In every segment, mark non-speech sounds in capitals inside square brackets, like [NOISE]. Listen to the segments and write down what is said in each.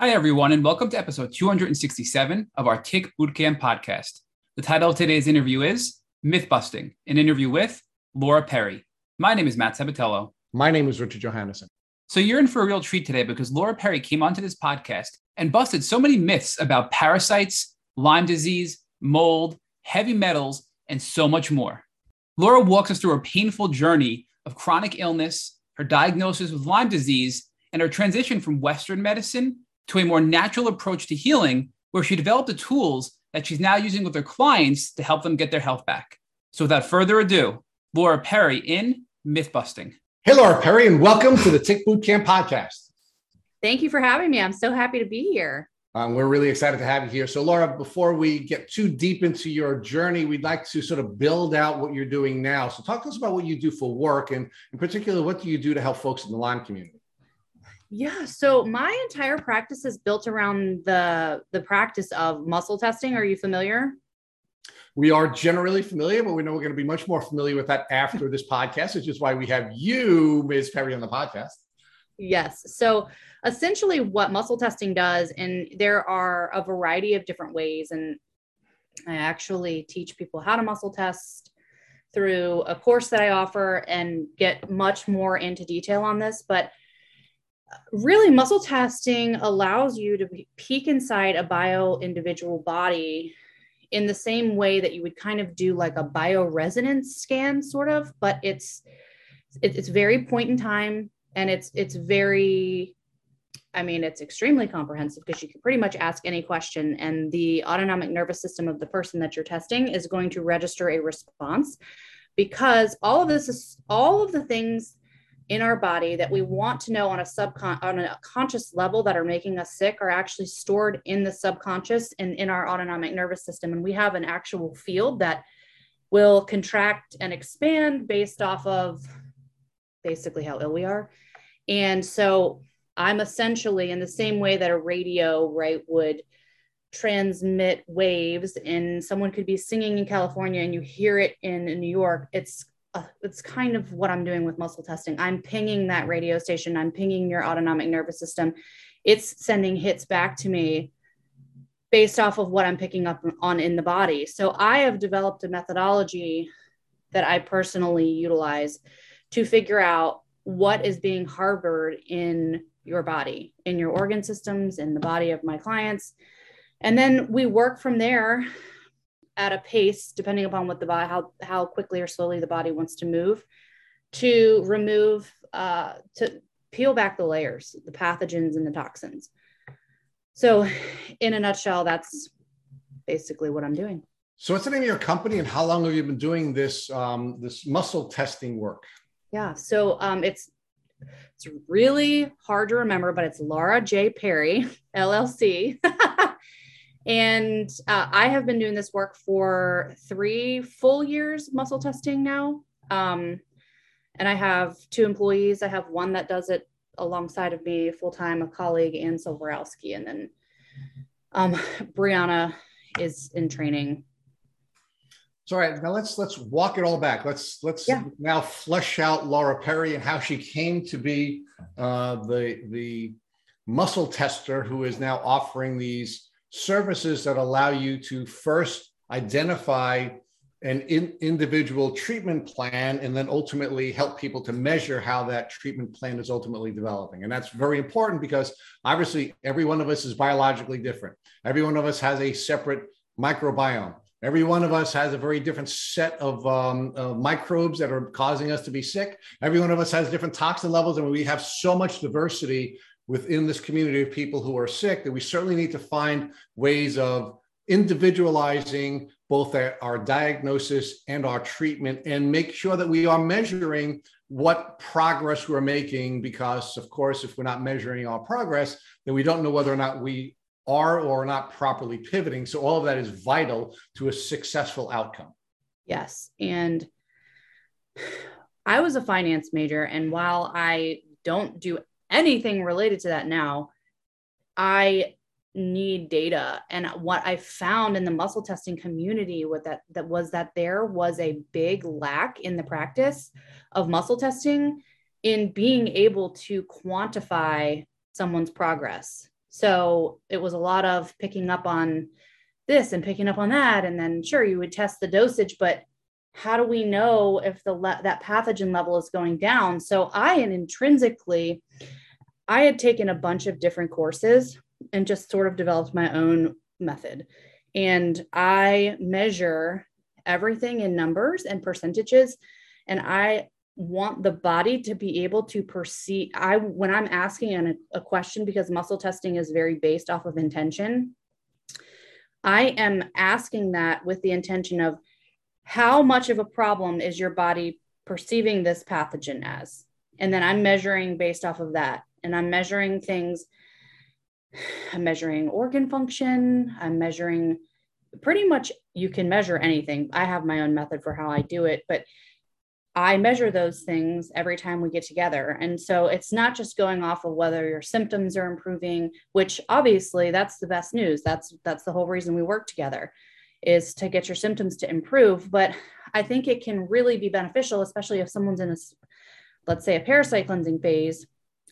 Hi, everyone, and welcome to episode 267 of our Tick Bootcamp podcast. The title of today's interview is Myth Busting, an interview with Laura Perry. My name is Matt Sabatello. My name is Richard Johannesson. So you're in for a real treat today because Laura Perry came onto this podcast and busted so many myths about parasites, Lyme disease, mold, heavy metals, and so much more. Laura walks us through her painful journey of chronic illness, her diagnosis with Lyme disease, and her transition from Western medicine to a more natural approach to healing, where she developed the tools that she's now using with her clients to help them get their health back. So, without further ado, Laura Perry in Myth Busting. Hey, Laura Perry, and welcome to the Tick Bootcamp podcast. Thank you for having me. I'm so happy to be here. Um, we're really excited to have you here. So, Laura, before we get too deep into your journey, we'd like to sort of build out what you're doing now. So, talk to us about what you do for work, and in particular, what do you do to help folks in the Lyme community? Yeah, so my entire practice is built around the the practice of muscle testing. Are you familiar? We are generally familiar, but we know we're going to be much more familiar with that after this podcast, which is why we have you, Ms. Perry, on the podcast. Yes. So essentially, what muscle testing does, and there are a variety of different ways, and I actually teach people how to muscle test through a course that I offer and get much more into detail on this. But really muscle testing allows you to peek inside a bio individual body in the same way that you would kind of do like a bioresonance scan sort of but it's it's very point in time and it's it's very i mean it's extremely comprehensive because you can pretty much ask any question and the autonomic nervous system of the person that you're testing is going to register a response because all of this is all of the things in our body that we want to know on a subcon on a conscious level that are making us sick are actually stored in the subconscious and in our autonomic nervous system. And we have an actual field that will contract and expand based off of basically how ill we are. And so i'm essentially in the same way that a radio right would transmit waves and someone could be singing in california and you hear it in new york it's uh, it's kind of what I'm doing with muscle testing. I'm pinging that radio station, I'm pinging your autonomic nervous system. It's sending hits back to me based off of what I'm picking up on in the body. So I have developed a methodology that I personally utilize to figure out what is being harbored in your body, in your organ systems, in the body of my clients. And then we work from there at a pace depending upon what the body how how quickly or slowly the body wants to move to remove uh, to peel back the layers the pathogens and the toxins. So in a nutshell that's basically what i'm doing. So what's the name of your company and how long have you been doing this um, this muscle testing work? Yeah so um, it's it's really hard to remember but it's laura j. Perry [LAUGHS] llc [LAUGHS] And uh, I have been doing this work for three full years, muscle testing now. Um, and I have two employees. I have one that does it alongside of me full time, a colleague, and Silverowski. And then um, [LAUGHS] Brianna is in training. So all right, now let's let's walk it all back. Let's let's yeah. now flesh out Laura Perry and how she came to be uh, the the muscle tester who is now offering these services that allow you to first identify an in, individual treatment plan and then ultimately help people to measure how that treatment plan is ultimately developing. And that's very important because obviously every one of us is biologically different. Every one of us has a separate microbiome. Every one of us has a very different set of um, microbes that are causing us to be sick. Every one of us has different toxin levels, and we have so much diversity within this community of people who are sick that we certainly need to find ways of individualizing both our diagnosis and our treatment and make sure that we are measuring what progress we're making because of course if we're not measuring our progress then we don't know whether or not we are or are not properly pivoting. So all of that is vital to a successful outcome. Yes. And i was a finance major and while i don't do anything related to that now, I need data. And what I found in the muscle testing community with that that was that there was a big lack in the practice of muscle testing in being able to quantify someone's progress. So it was a lot of picking up on this and picking up on that. And then, sure, you would test the dosage, but how do we know if the le- that pathogen level is going down? So I and intrinsically, I had taken a bunch of different courses and just sort of developed my own method. And I measure everything in numbers and percentages. And I want the body to be able to perceive. I, when I'm asking a, a question, because muscle testing is very based off of intention, I am asking that with the intention of how much of a problem is your body perceiving this pathogen as? And then I'm measuring based off of that. And I'm measuring things. I'm measuring organ function. I'm measuring pretty much you can measure anything. I have my own method for how I do it, but I measure those things every time we get together. And so it's not just going off of whether your symptoms are improving, which obviously that's the best news. That's that's the whole reason we work together is to get your symptoms to improve, but I think it can really be beneficial especially if someone's in a let's say a parasite cleansing phase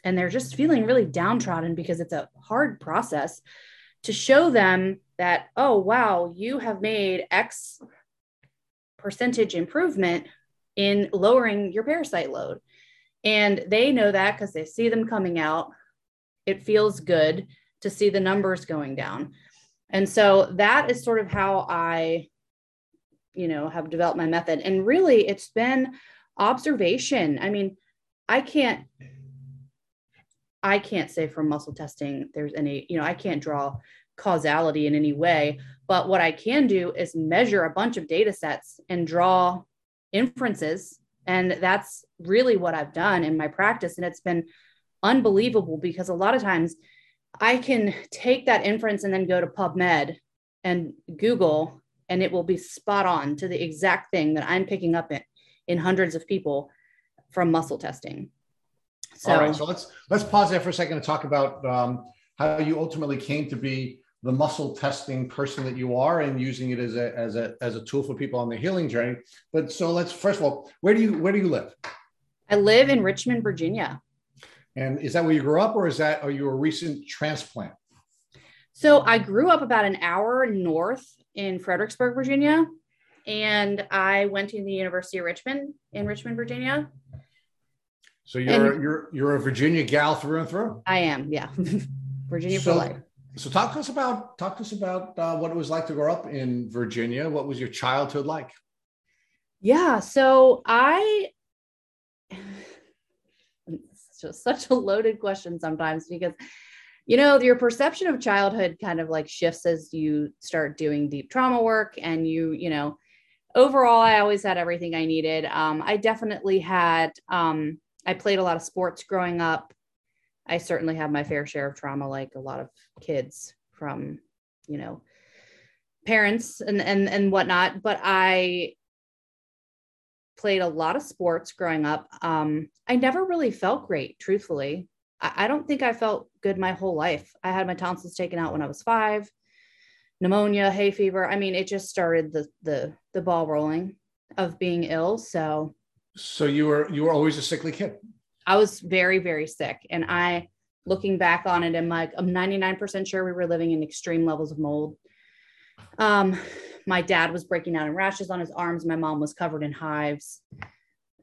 and they're just feeling really downtrodden because it's a hard process to show them that oh wow, you have made X percentage improvement in lowering your parasite load. And they know that because they see them coming out. It feels good to see the numbers going down. And so that is sort of how I, you know, have developed my method. And really, it's been observation. I mean, I can't. I can't say from muscle testing there's any, you know, I can't draw causality in any way. But what I can do is measure a bunch of data sets and draw inferences. And that's really what I've done in my practice. And it's been unbelievable because a lot of times I can take that inference and then go to PubMed and Google, and it will be spot on to the exact thing that I'm picking up in, in hundreds of people from muscle testing. So, All right, so let's let's pause there for a second and talk about um, how you ultimately came to be the muscle testing person that you are and using it as a as a as a tool for people on the healing journey. But so let's first of all, where do you where do you live? I live in Richmond, Virginia. And is that where you grew up, or is that are you a recent transplant? So I grew up about an hour north in Fredericksburg, Virginia, and I went to the University of Richmond in Richmond, Virginia. So you're and you're you're a Virginia gal through and through. I am, yeah, [LAUGHS] Virginia so, for life. So talk to us about talk to us about uh, what it was like to grow up in Virginia. What was your childhood like? Yeah, so I it's just such a loaded question sometimes because you know your perception of childhood kind of like shifts as you start doing deep trauma work and you you know overall i always had everything i needed. Um, i definitely had um, i played a lot of sports growing up. I certainly have my fair share of trauma like a lot of kids from you know parents and and and whatnot but i played a lot of sports growing up. Um, I never really felt great, truthfully. I, I don't think I felt good my whole life. I had my tonsils taken out when I was five, pneumonia, hay fever. I mean, it just started the the the ball rolling of being ill. So So you were you were always a sickly kid. I was very, very sick. And I looking back on it, I'm like, I'm 99% sure we were living in extreme levels of mold. Um, my dad was breaking out in rashes on his arms. My mom was covered in hives.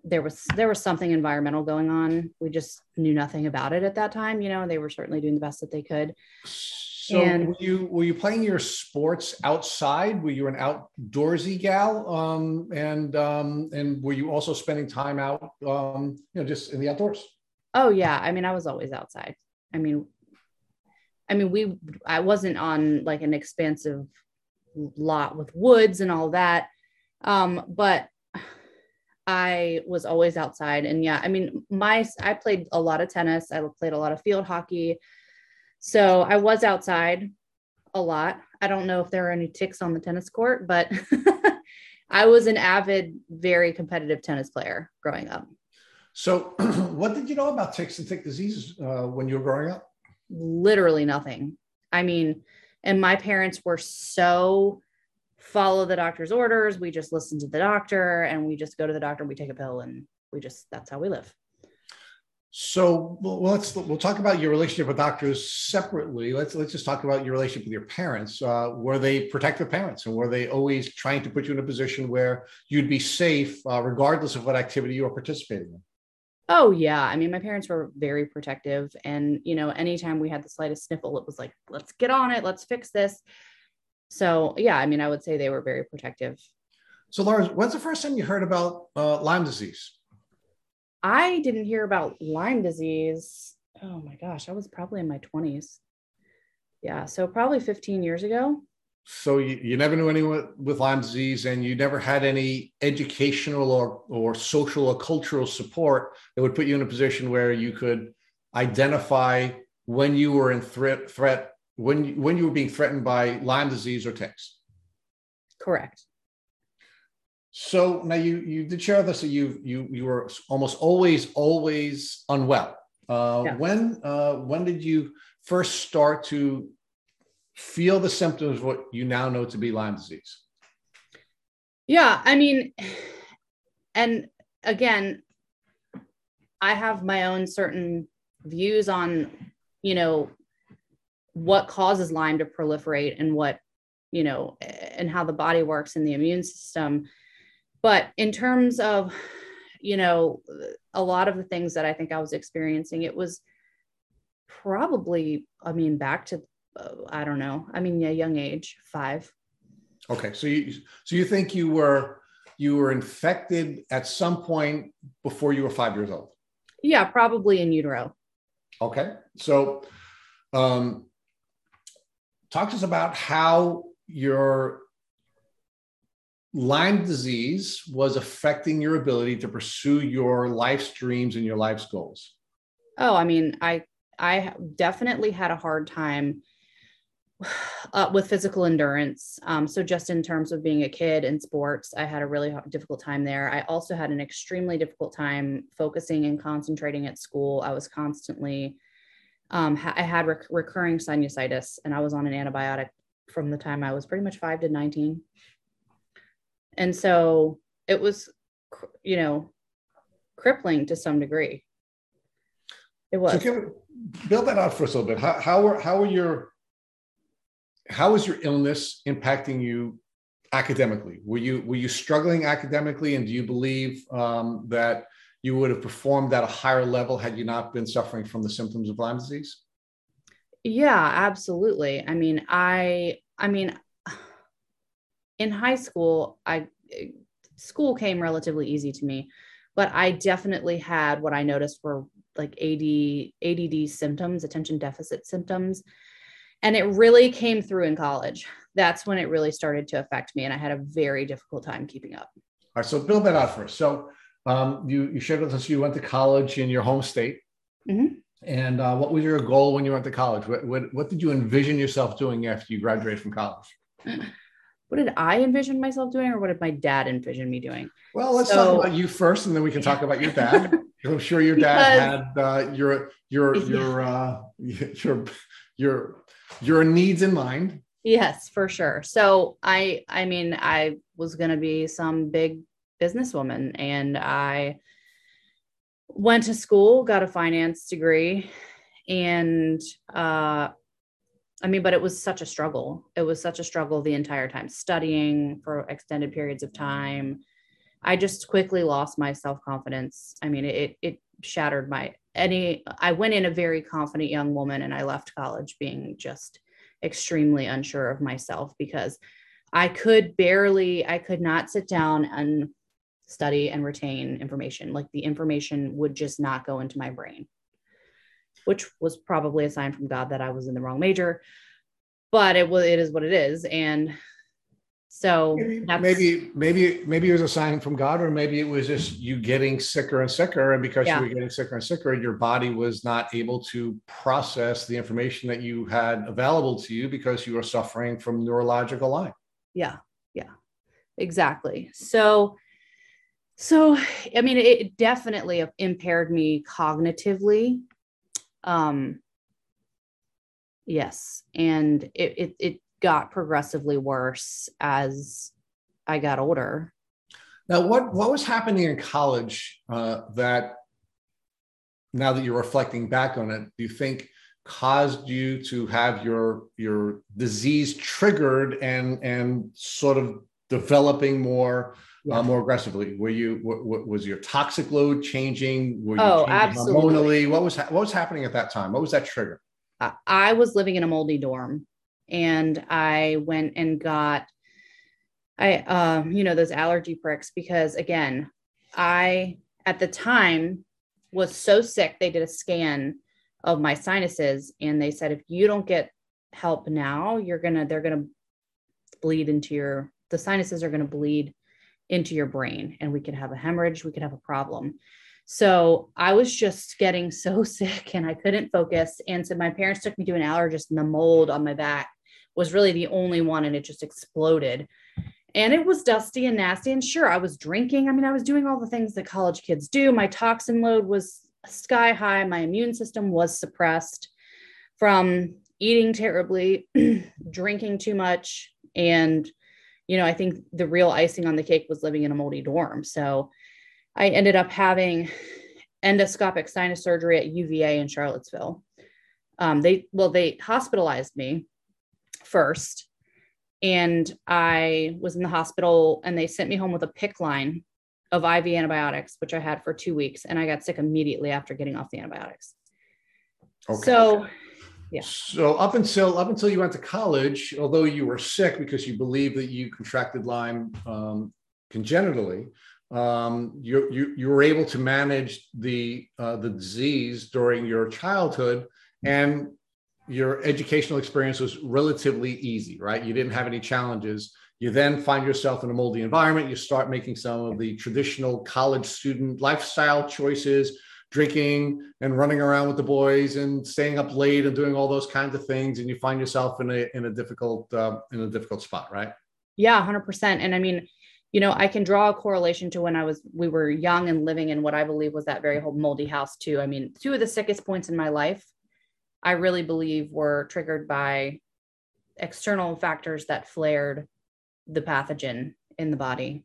There was there was something environmental going on. We just knew nothing about it at that time. You know, they were certainly doing the best that they could. So and, were you were you playing your sports outside? Were you an outdoorsy gal? Um, and um, and were you also spending time out, um, you know, just in the outdoors? Oh yeah, I mean, I was always outside. I mean, I mean, we I wasn't on like an expansive lot with woods and all that. Um, but I was always outside. And yeah, I mean, my, I played a lot of tennis, I played a lot of field hockey. So I was outside a lot. I don't know if there are any ticks on the tennis court, but [LAUGHS] I was an avid, very competitive tennis player growing up. So, [CLEARS THROAT] what did you know about ticks and tick diseases uh, when you were growing up? Literally nothing. I mean, and my parents were so follow the doctor's orders. We just listen to the doctor and we just go to the doctor, and we take a pill and we just, that's how we live. So well, let's we'll talk about your relationship with doctors separately. Let's let's just talk about your relationship with your parents. Uh, were they protective parents, and were they always trying to put you in a position where you'd be safe, uh, regardless of what activity you were participating in? Oh yeah, I mean my parents were very protective, and you know anytime we had the slightest sniffle, it was like let's get on it, let's fix this. So yeah, I mean I would say they were very protective. So Laura, when's the first time you heard about uh, Lyme disease? I didn't hear about Lyme disease. Oh my gosh, I was probably in my 20s. Yeah, so probably 15 years ago. So you, you never knew anyone with Lyme disease and you never had any educational or, or social or cultural support that would put you in a position where you could identify when you were in threat threat when you, when you were being threatened by Lyme disease or ticks. Correct. So now you you did share with us that you you you were almost always always unwell. Uh, yeah. When uh, when did you first start to feel the symptoms of what you now know to be Lyme disease? Yeah, I mean, and again, I have my own certain views on, you know, what causes Lyme to proliferate and what, you know, and how the body works in the immune system but in terms of you know a lot of the things that i think i was experiencing it was probably i mean back to i don't know. I mean yeah young age five. Okay so you so you think you were you were infected at some point before you were five years old? Yeah probably in utero. Okay so um talk to us about how your Lyme disease was affecting your ability to pursue your life's dreams and your life's goals? Oh, I mean, I I definitely had a hard time [SIGHS] uh, with physical endurance. Um, so just in terms of being a kid in sports, I had a really difficult time there. I also had an extremely difficult time focusing and concentrating at school. I was constantly, um, ha- I had rec- recurring sinusitis, and I was on an antibiotic from the time I was pretty much five to nineteen and so it was you know crippling to some degree it was so can build that out for us a little bit how, how are how are your how is your illness impacting you academically? Were you were you struggling academically? And do you believe um, that you would have performed at a higher level had you not been suffering from the symptoms of lyme disease? Yeah absolutely. I mean i i mean in high school, I school came relatively easy to me, but I definitely had what I noticed were like AD, ADD symptoms, attention deficit symptoms. And it really came through in college. That's when it really started to affect me. And I had a very difficult time keeping up. All right. So build that out first. So um, you, you shared with us you went to college in your home state. Mm-hmm. And uh, what was your goal when you went to college? What, what, what did you envision yourself doing after you graduated from college? [SIGHS] what did I envision myself doing or what did my dad envision me doing? Well, let's so, talk about you first and then we can talk about your dad. [LAUGHS] I'm sure your dad because, had uh, your your [LAUGHS] your uh, [LAUGHS] your your your needs in mind. Yes, for sure. So I I mean I was going to be some big businesswoman and I went to school, got a finance degree and uh I mean, but it was such a struggle. It was such a struggle the entire time, studying for extended periods of time. I just quickly lost my self confidence. I mean, it it shattered my any. I went in a very confident young woman, and I left college being just extremely unsure of myself because I could barely, I could not sit down and study and retain information. Like the information would just not go into my brain which was probably a sign from God that I was in the wrong major. But it was it is what it is, and so maybe maybe maybe maybe it was a sign from God, or maybe it was just you getting sicker and sicker, and because yeah. you were getting sicker and sicker, your body was not able to process the information that you had available to you because you were suffering from neurological Lyme. Yeah, yeah, exactly. So so i mean it definitely impaired me cognitively um, yes, and it, it it got progressively worse as I got older. Now, what what was happening in college uh, that now that you're reflecting back on it, do you think caused you to have your your disease triggered and and sort of developing more yeah. uh, more aggressively? Were you what, was your toxic load changing? Were you oh, absolutely. hormonally? What was what was happening at that time? What was that trigger? I was living in a moldy dorm, and I went and got I um you know those allergy pricks because again I at the time was so sick they did a scan of my sinuses and they said if you don't get help now you're gonna they're gonna bleed into your the sinuses are gonna bleed into your brain and we could have a hemorrhage we could have a problem. So i was just getting so [LAUGHS] sick and i couldn't focus. And so my parents took me to an allergist and the mold on my back was really the only one and it just exploded. And it was dusty and nasty and sure i was drinking. I mean i was doing all the things that college kids do. My toxin load was sky high. My immune system was suppressed from eating terribly [CLEARS THROAT] drinking too much and you know i think the real icing on the cake was living in a moldy dorm. So i ended up having endoscopic sinus surgery at uva in charlottesville. Um, they well they hospitalized me first and I was in the hospital and they sent me home with a PICC line of IV antibiotics, which I had for two weeks. And I got sick immediately after getting off the antibiotics. Okay. So, yeah. So up until up until you went to college, although you were sick because you believe that you contracted Lyme um, congenitally, um, you, you you were able to manage the uh, the disease during your childhood, and your educational experience was relatively easy, right? You didn't have any challenges. You then find yourself in a moldy environment. You start making some of the traditional college student lifestyle choices, drinking and running around with the boys and staying up late and doing all those kinds of things. And you find yourself in a in a difficult uh, in a difficult spot, right? Yeah, hundred percent. And I mean, you know, I can draw a correlation to when I was we were young and living in what I believe was that very whole moldy house too. I mean, two of the sickest points in my life I really believe were triggered by external factors that flared the pathogen in the body.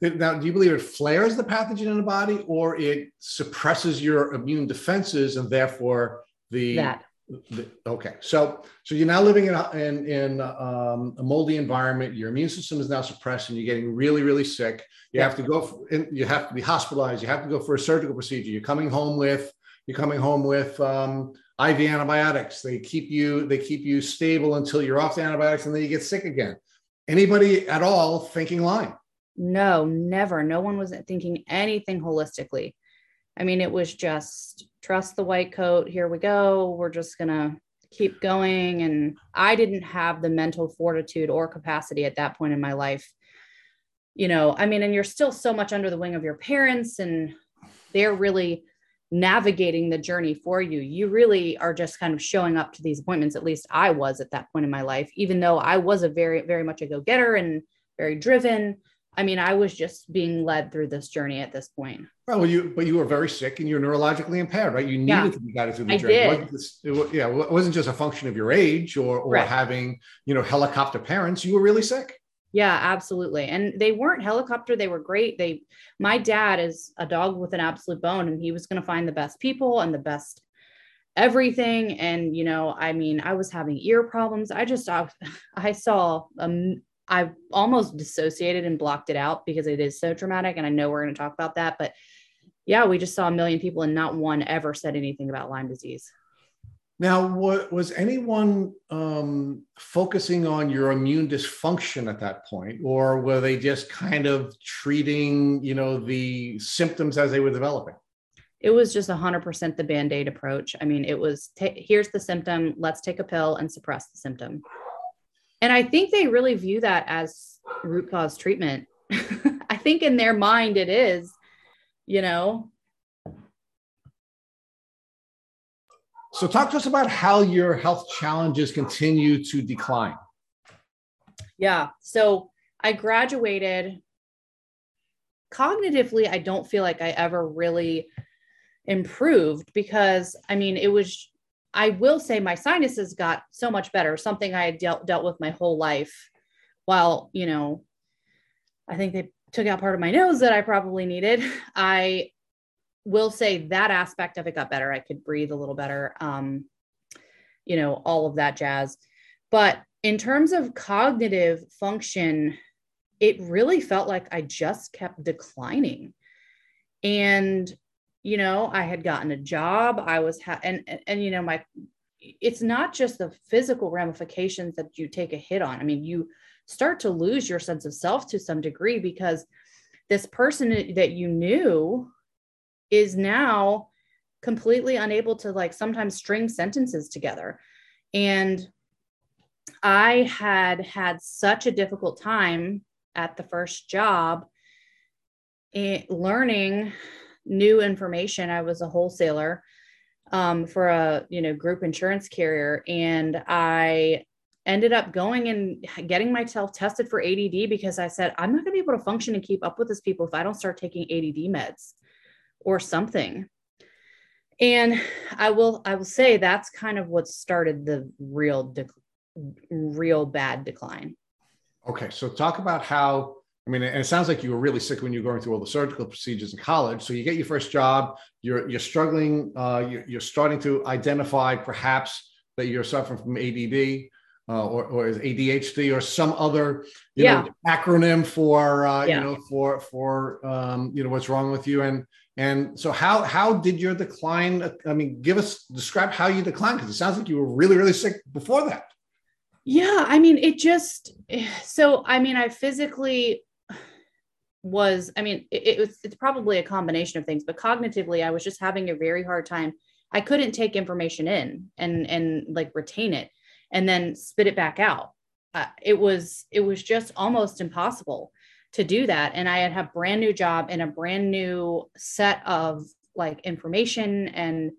Now, do you believe it flares the pathogen in the body or it suppresses your immune defenses and therefore the that the, okay, so so you're now living in a, in, in um, a moldy environment. Your immune system is now suppressed, and you're getting really really sick. You yeah. have to go. For, you have to be hospitalized. You have to go for a surgical procedure. You're coming home with you're coming home with um, IV antibiotics. They keep you they keep you stable until you're off the antibiotics and then you get sick again. Anybody at all thinking Lyme? No, never. No one was thinking anything holistically. I mean, it was just trust the white coat. Here we go. We're just gonna keep going. And I didn't have the mental fortitude or capacity at that point in my life. You know, I mean, and you're still so much under the wing of your parents, and they're really navigating the journey for you. You really are just kind of showing up to these appointments. At least I was at that point in my life, even though I was a very, very much a go getter and very driven. I mean, I was just being led through this journey at this point. Well, you, but you were very sick and you're neurologically impaired, right? You needed yeah, to be guided through the journey. I did. It wasn't, it, yeah, it wasn't just a function of your age or, or right. having, you know, helicopter parents. You were really sick. Yeah, absolutely. And they weren't helicopter. They were great. They, my dad is a dog with an absolute bone, and he was going to find the best people and the best everything. And, you know, I mean, I was having ear problems. I just, I, [LAUGHS] I saw, um, I almost dissociated and blocked it out because it is so traumatic. And I know we're going to talk about that. But yeah, we just saw a million people and not one ever said anything about Lyme disease. Now, was anyone um, focusing on your immune dysfunction at that point, or were they just kind of treating, you know, the symptoms as they were developing? It was just 100% the band aid approach. I mean, it was t- here's the symptom, let's take a pill and suppress the symptom. And I think they really view that as root cause treatment. [LAUGHS] I think in their mind it is, you know, So, talk to us about how your health challenges continue to decline. Yeah. So, I graduated cognitively. I don't feel like I ever really improved because I mean, it was, I will say my sinuses got so much better, something I had dealt, dealt with my whole life. While, you know, I think they took out part of my nose that I probably needed. [LAUGHS] I will say that aspect of it got better. I could breathe a little better. Um, you know, all of that jazz. But in terms of cognitive function, it really felt like I just kept declining. And, you know, I had gotten a job. I was, ha- and, and, and, you know, my, it's not just the physical ramifications that you take a hit on. I mean, you start to lose your sense of self to some degree because this person that you knew is now completely unable to like sometimes string sentences together. And I had had such a difficult time at the first job learning new information. I was a wholesaler um, for a you know group insurance carrier, and I ended up going and getting myself tested for ADD because I said I'm not going to be able to function and keep up with these people if I don't start taking ADD meds or something. And I will I will say that's kind of what started the real dec- real bad decline. Okay, so talk about how I mean, and it sounds like you were really sick when you were going through all the surgical procedures in college. So you get your first job, you're you're struggling, uh, you're, you're starting to identify perhaps that you're suffering from ADD. Uh, or, or is ADHD or some other you yeah. know acronym for uh, yeah. you know for for um, you know what's wrong with you and and so how how did your decline I mean give us describe how you declined because it sounds like you were really really sick before that. Yeah i mean it just so i mean i physically was i mean it, it, was it's probably a combination of things but cognitively i was just having a very hard time. I couldn't take information in and and like retain it and then spit it back out. Uh, it was it was just almost impossible to do that and i had a brand new job and a brand new set of like information and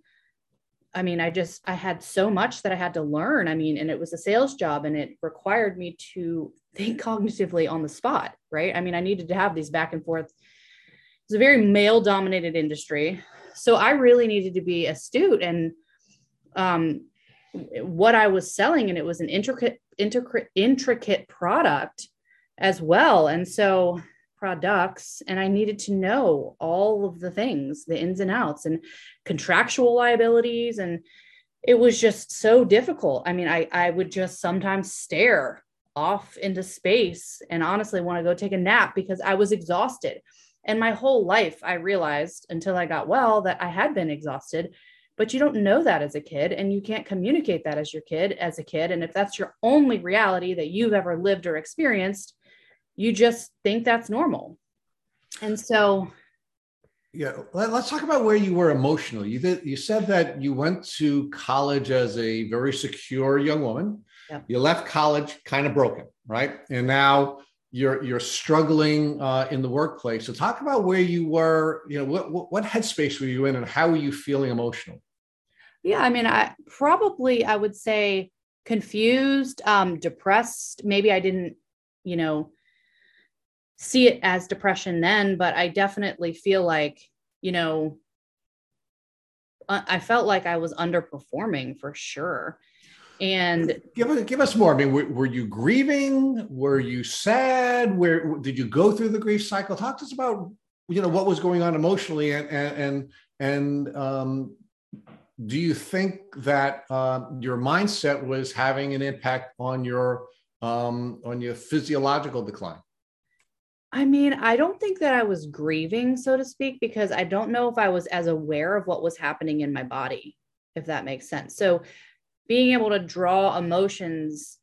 I mean, I just I had so much that I had to learn. I mean, and it was a sales job and it required me to think [LAUGHS] cognitively on the spot, right? I mean, I needed to have these back and forth. It's a very male dominated industry. So I really needed to be astute and um what I was selling and it was an intricate intricate intricate product as well. And so products and I needed to know all of the things, the ins and outs and contractual liabilities. And it was just so difficult. I mean, I, I would just sometimes stare off into space and honestly want to go take a nap because I was exhausted. And my whole life, I realized until I got well that I had been exhausted. But you don't know that as a kid, and you can't communicate that as your kid, as a kid. And if that's your only reality that you've ever lived or experienced, you just think that's normal. And so yeah, let, us talk about where you were emotionally. You did you said that you went to college as a very secure young woman. Yep. You left college kind of broken, right? And now you're you're struggling uh, in the workplace. So talk about where you were. You know, what, what what headspace were you in, and how were you feeling emotional? Yeah, I mean, I probably I would say confused, um, depressed. Maybe I didn't, you know, see it as depression then, but I definitely feel like, you know, I felt like I was underperforming for sure. And give us give us more. I mean, were, were, you grieving? Were you sad? Where did you go through the grief cycle? Talk to us about you know what was going on emotionally, and and and um, do you think that uh, your mindset was having an impact on your um, on your physiological decline? I mean, I don't think that I was grieving, so to speak, because I don't know if I was as aware of what was happening in my body, if that makes sense. So, being able to draw emotions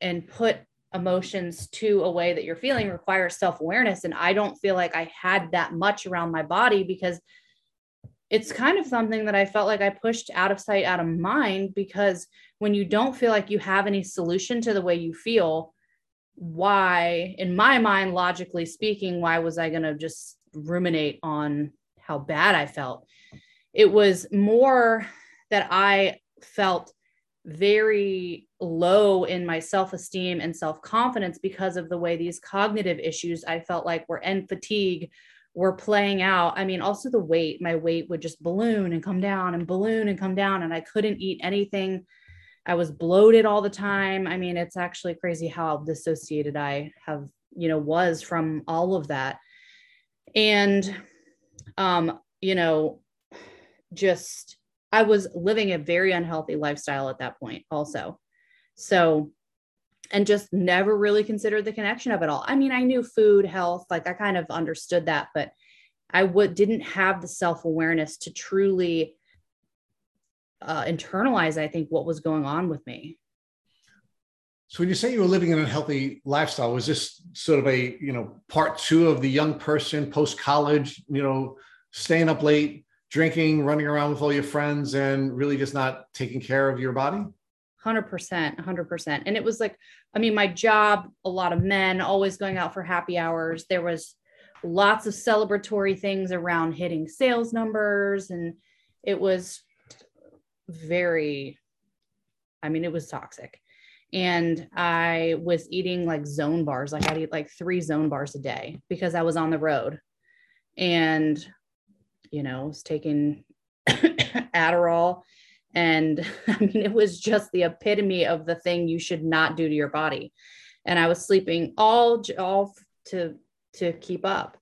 and put emotions to a way that you're feeling requires self awareness. And I don't feel like I had that much around my body because it's kind of something that I felt like I pushed out of sight, out of mind. Because when you don't feel like you have any solution to the way you feel, why, in my mind, logically speaking, why was I going to just ruminate on how bad I felt? It was more that I felt very low in my self esteem and self confidence because of the way these cognitive issues I felt like were and fatigue were playing out. I mean, also the weight, my weight would just balloon and come down and balloon and come down, and I couldn't eat anything I was bloated all the time. I mean, it's actually crazy how dissociated I have, you know, was from all of that. And um, you know, just I was living a very unhealthy lifestyle at that point, also. So, and just never really considered the connection of it all. I mean, I knew food, health, like I kind of understood that, but I would didn't have the self awareness to truly uh, internalize. I think what was going on with me. So when you say you were living an unhealthy lifestyle, was this sort of a you know part two of the young person post college? You know, staying up late, drinking, running around with all your friends, and really just not taking care of your body. 100% 100% and it was like i mean my job a lot of men always going out for happy hours there was lots of celebratory things around hitting sales numbers and it was very i mean it was toxic. And i was eating like zone bars. Like i'd eat like three zone bars a day because i was on the road. And you know was taking [COUGHS] adderall. And [LAUGHS] i mean it was just the epitome of the thing you should not do to your body. And i was sleeping all all to to keep up.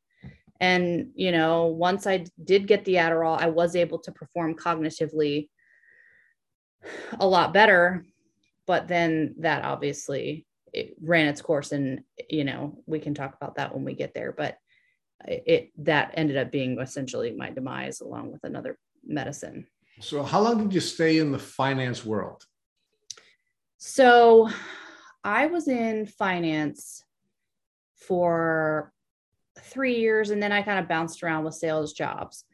And you know once i did get the adderall i was able to perform cognitively a lot better but then that obviously it ran its course and you know we can talk about that when we get there but it that ended up being essentially my demise along with another medicine. So how long did you stay in the finance world? So i was in finance for three years and then i kind of bounced around with sales jobs.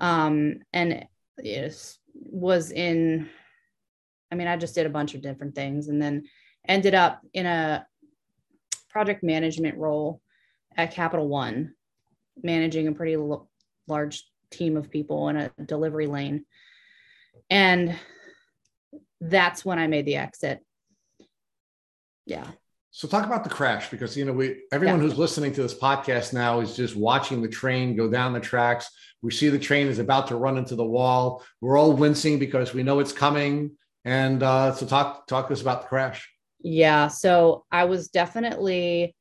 Um, and it was in I mean, I just did a bunch of different things and then ended up in a project management role at Capital One, managing a pretty l- large team of people in a delivery lane. And that's when I made the exit. Yeah. So talk about the crash because you know we everyone yeah. who's listening to this podcast now is just watching the train go down the tracks. We see the train is about to run into the wall. We're all wincing because we know it's coming. And uh, so talk talk to us about the crash. Yeah, so I was definitely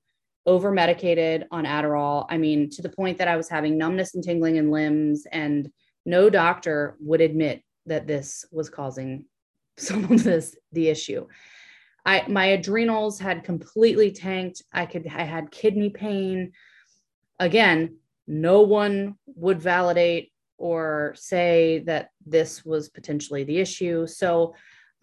over medicated on Adderall. I mean, to the point that I was having numbness and tingling in limbs, and no doctor would admit that this was causing [LAUGHS] some of this the issue. I my adrenals had completely tanked. I could I had kidney pain. Again, no one would validate or say that this was potentially the issue. So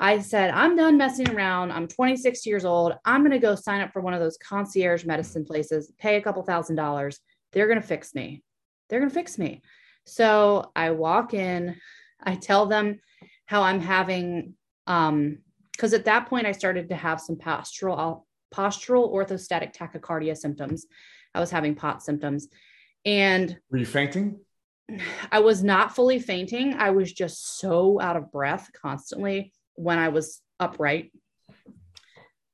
I said, I'm done messing around. I'm 26 years old. I'm going to go sign up for one of those concierge medicine places, pay a couple thousand dollars. They're going to fix me. They're going to fix me. So I walk in, I tell them how I'm having, um, because at that point I started to have some postural postural orthostatic tachycardia symptoms. I was having POT symptoms. And were you fainting? I was not fully fainting. I was just so out of breath constantly when I was upright.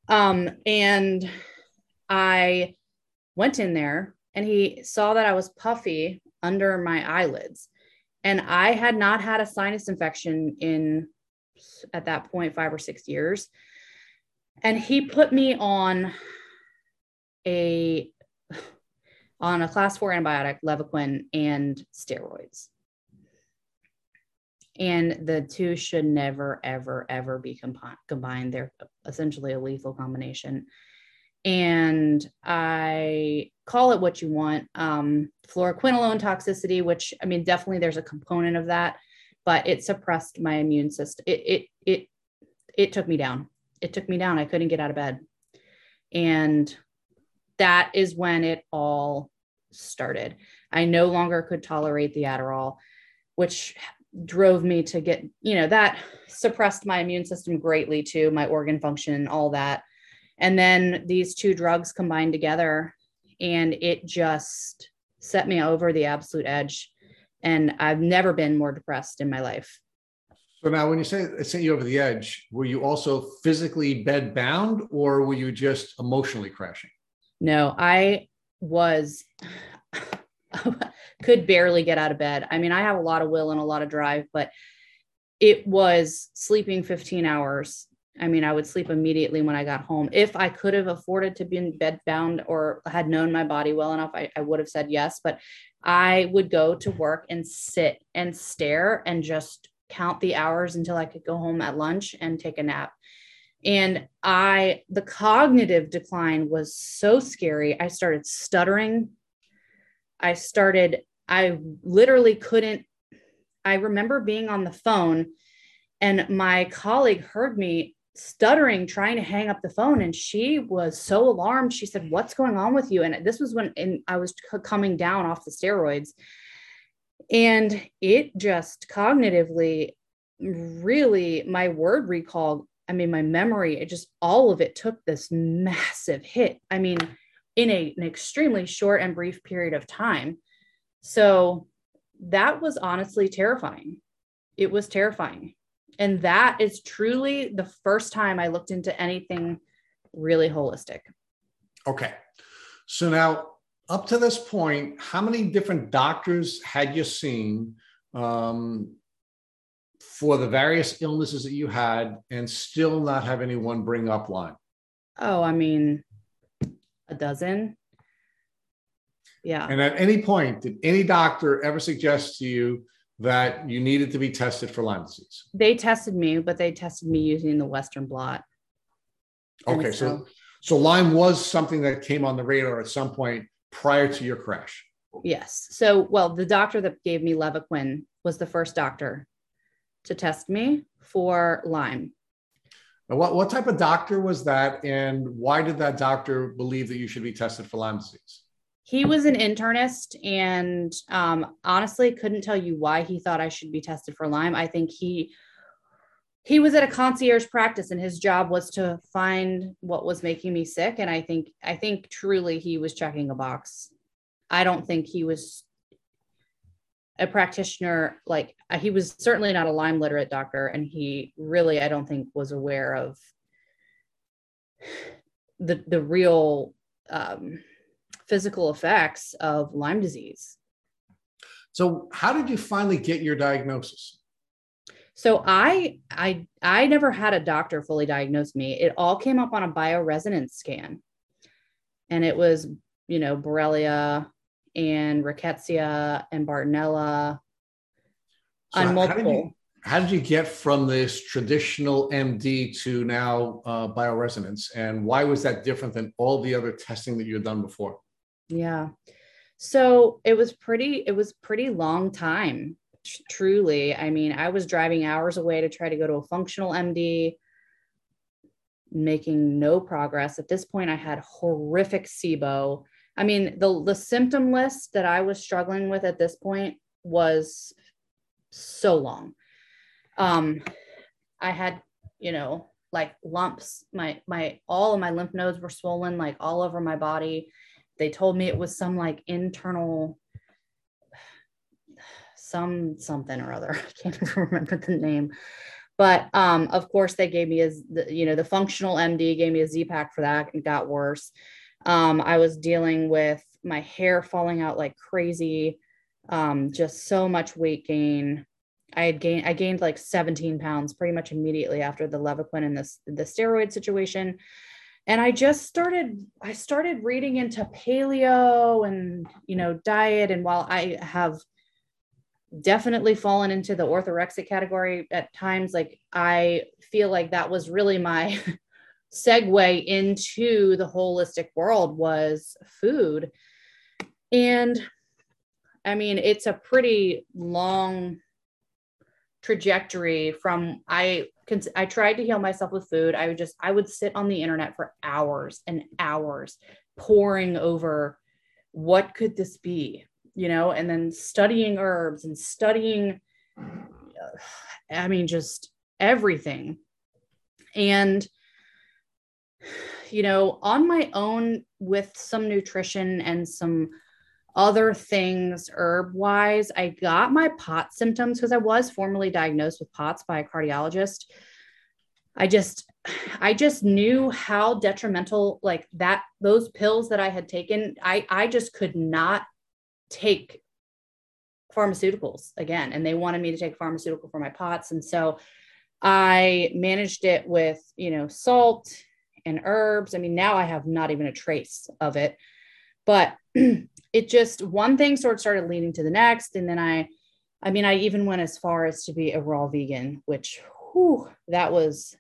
Um, and I went in there and he saw that I was puffy under my eyelids. And I had not had a sinus infection in at that point five or six years. And he put me on a on a class four antibiotic, Levaquin, and steroids and the two should never ever ever be combined. They're essentially a lethal combination. And i call it what you want. Um, fluoroquinolone toxicity which i mean definitely there's a component of that but it suppressed my immune system. It it it, it took me down. It took me down. I couldn't get out of bed. And that is when it all started. I no longer could tolerate the adderall which drove me to get, you know, that suppressed my immune system greatly too, my organ function, all that. And then these two drugs combined together, and it just set me over the absolute edge. And I've never been more depressed in my life. So now, when you say it sent you over the edge, were you also physically bed bound, or were you just emotionally crashing? No, I was. [LAUGHS] could barely get out of bed. I mean, I have a lot of will and a lot of drive, but it was sleeping 15 hours I mean, I would sleep immediately when I got home. If I could have afforded to be in bed bound or had known my body well enough, I, I would have said yes. But I would go to work and sit and stare and just count the hours until I could go home at lunch and take a nap. And I, the cognitive decline was so scary. I started stuttering. I started, I literally couldn't. I remember being on the phone and my colleague heard me stuttering trying to hang up the phone. And she was so alarmed. She said what's going on with you? And this was when i was c- coming down off the steroids. And it just cognitively really my word recall i mean my memory it just all of it took this massive hit. I mean in a, an extremely short and brief period of time so that was honestly terrifying it was terrifying and that is truly the first time I looked into anything really holistic. Okay. So now, up to this point, how many different doctors had you seen um, for the various illnesses that you had and still not have anyone bring up Lyme? Oh, I mean, a dozen. Yeah. And at any point, did any doctor ever suggest to you that you needed to be tested for Lyme disease? They tested me, but they tested me using the Western blot. Okay, so so Lyme was something that came on the radar at some point prior to your crash. Yes. So, well, the doctor that gave me Levaquin was the first doctor to test me for Lyme. Now, what, what type of doctor was that, and why did that doctor believe that you should be tested for Lyme disease? he was an internist and um, honestly couldn't tell you why he thought i should be tested for lyme. I think he he was at a concierge practice and his job was to find what was making me sick. And i think i think truly he was checking a box. I don't think he was a practitioner like uh, he was certainly not a lyme literate doctor and he really i don't think was aware of the the real um, physical effects of Lyme disease. So, how did you finally get your diagnosis? So I I I never had a doctor fully diagnose me. It all came up on a bioresonance scan. And it was, you know, Borrelia and Rickettsia and Bartonella so on multiple. How did, you, how did, you, get from this traditional MD to now uh, bioresonance? And why was that different than all the other testing that you had done before? Yeah. So it was pretty, it was pretty long time, truly. I mean, I was driving hours away to try to go to a functional MD, making no progress. At this point, I had horrific SIBO. I mean, the, the symptom list that I was struggling with at this point was so long. Um, I had, you know, like lumps. My my all of my lymph nodes were swollen, like all over my body they told me it was some like internal some something or other. [LAUGHS] I can't even remember the name. But um, of course, they gave me a, you know, the functional MD gave me a Z pack for that and got worse. Um, I was dealing with my hair falling out like crazy, um, just so much weight gain. I had gained, I gained like 17 pounds pretty much immediately after the Levaquin and this, the steroid situation and i just started i started reading into paleo and you know diet and while i have definitely fallen into the orthorexic category at times like i feel like that was really my [LAUGHS] segue into the holistic world was food and i mean it's a pretty long trajectory from I can I tried to heal myself with food. I would just I would sit on the internet for hours and hours poring over what could this be, you know, and then studying herbs and studying I mean just everything. And you know, on my own with some nutrition and some other things herb wise. I got my POTS symptoms because I was formally diagnosed with POTS by a cardiologist. I just, I just knew how detrimental like that, those pills that I had taken, I, I just could not take pharmaceuticals again. And they wanted me to take pharmaceutical for my POTS. And so I managed it with, you know, salt and herbs. I mean, now I have not even a trace of it, but [CLEARS THROAT] it just one thing sort of started leading to the next. And then I, I mean, I even went as far as to be a raw vegan, which whew, that was,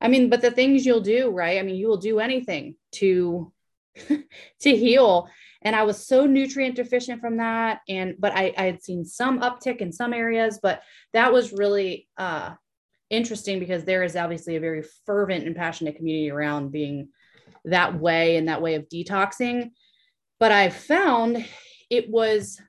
I mean, but the things you'll do, right? I mean, you will do anything to [LAUGHS] to heal. And I was so nutrient deficient from that. And but I, I had seen some uptick in some areas, but that was really uh interesting because there is obviously a very fervent and passionate community around being that way and that way of detoxing. But I found it was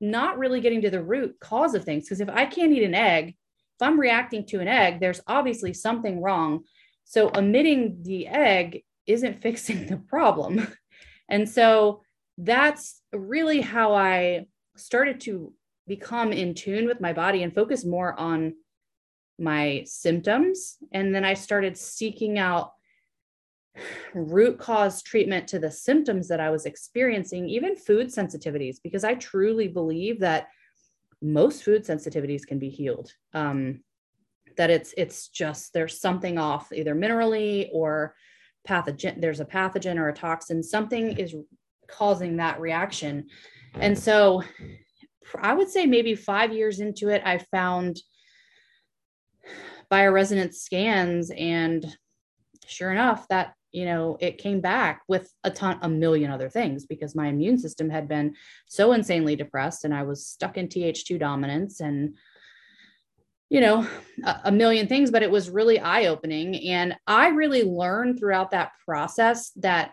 not really getting to the root cause of things. Because if I can't eat an egg, if I'm reacting to an egg, there's obviously something wrong. So omitting the egg isn't [LAUGHS] fixing the problem. And so that's really how I started to become in tune with my body and focus more on my symptoms. And then I started seeking out root cause treatment to the symptoms that I was experiencing, even food sensitivities, because I truly believe that most food sensitivities can be healed. Um, that it's it's just there's something off, either minerally or pathogen. There's a pathogen or a toxin. Something is causing that reaction, and so I would say maybe five years into it, I found bioresonance scans and sure enough that you know it came back with a ton a million other things because my immune system had been so insanely depressed and i was stuck in th2 dominance and you know a, a million things but it was really eye opening and i really learned throughout that process that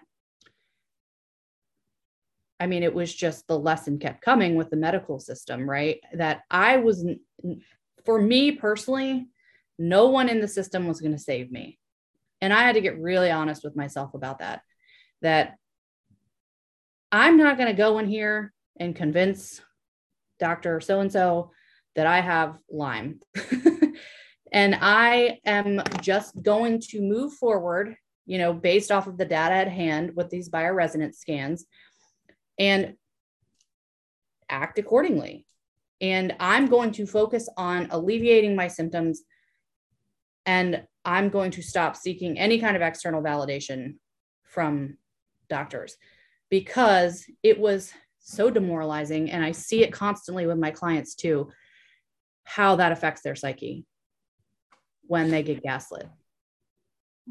I mean, it was just the lesson kept coming with the medical system, right? That I was, for me personally, no one in the system was going to save me. And I had to get really honest with myself about that. That I'm not going to go in here and convince Dr. So and so that I have Lyme. [LAUGHS] and I am just going to move forward, you know, based off of the data at hand with these bioresonance scans and act accordingly. And I'm going to focus on alleviating my symptoms and I'm going to stop seeking any kind of external validation from doctors because it was so demoralizing. And I see it constantly with my clients too, how that affects their psyche when they get gaslit.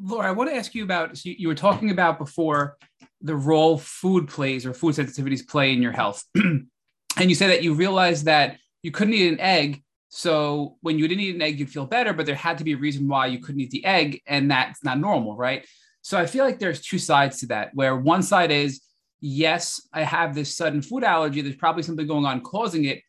Laura, I want to ask you about so you were talking about before the role food plays or food sensitivities play in your health. [CLEARS THROAT] and you said that you realized that you couldn't eat an egg so when you didn't eat an egg, you'd feel better, but there had to be a reason why you couldn't eat the egg, and that's not normal, right? So I feel like there's two sides to that, where one side is, yes, I have this sudden food allergy. There's probably something going on causing it.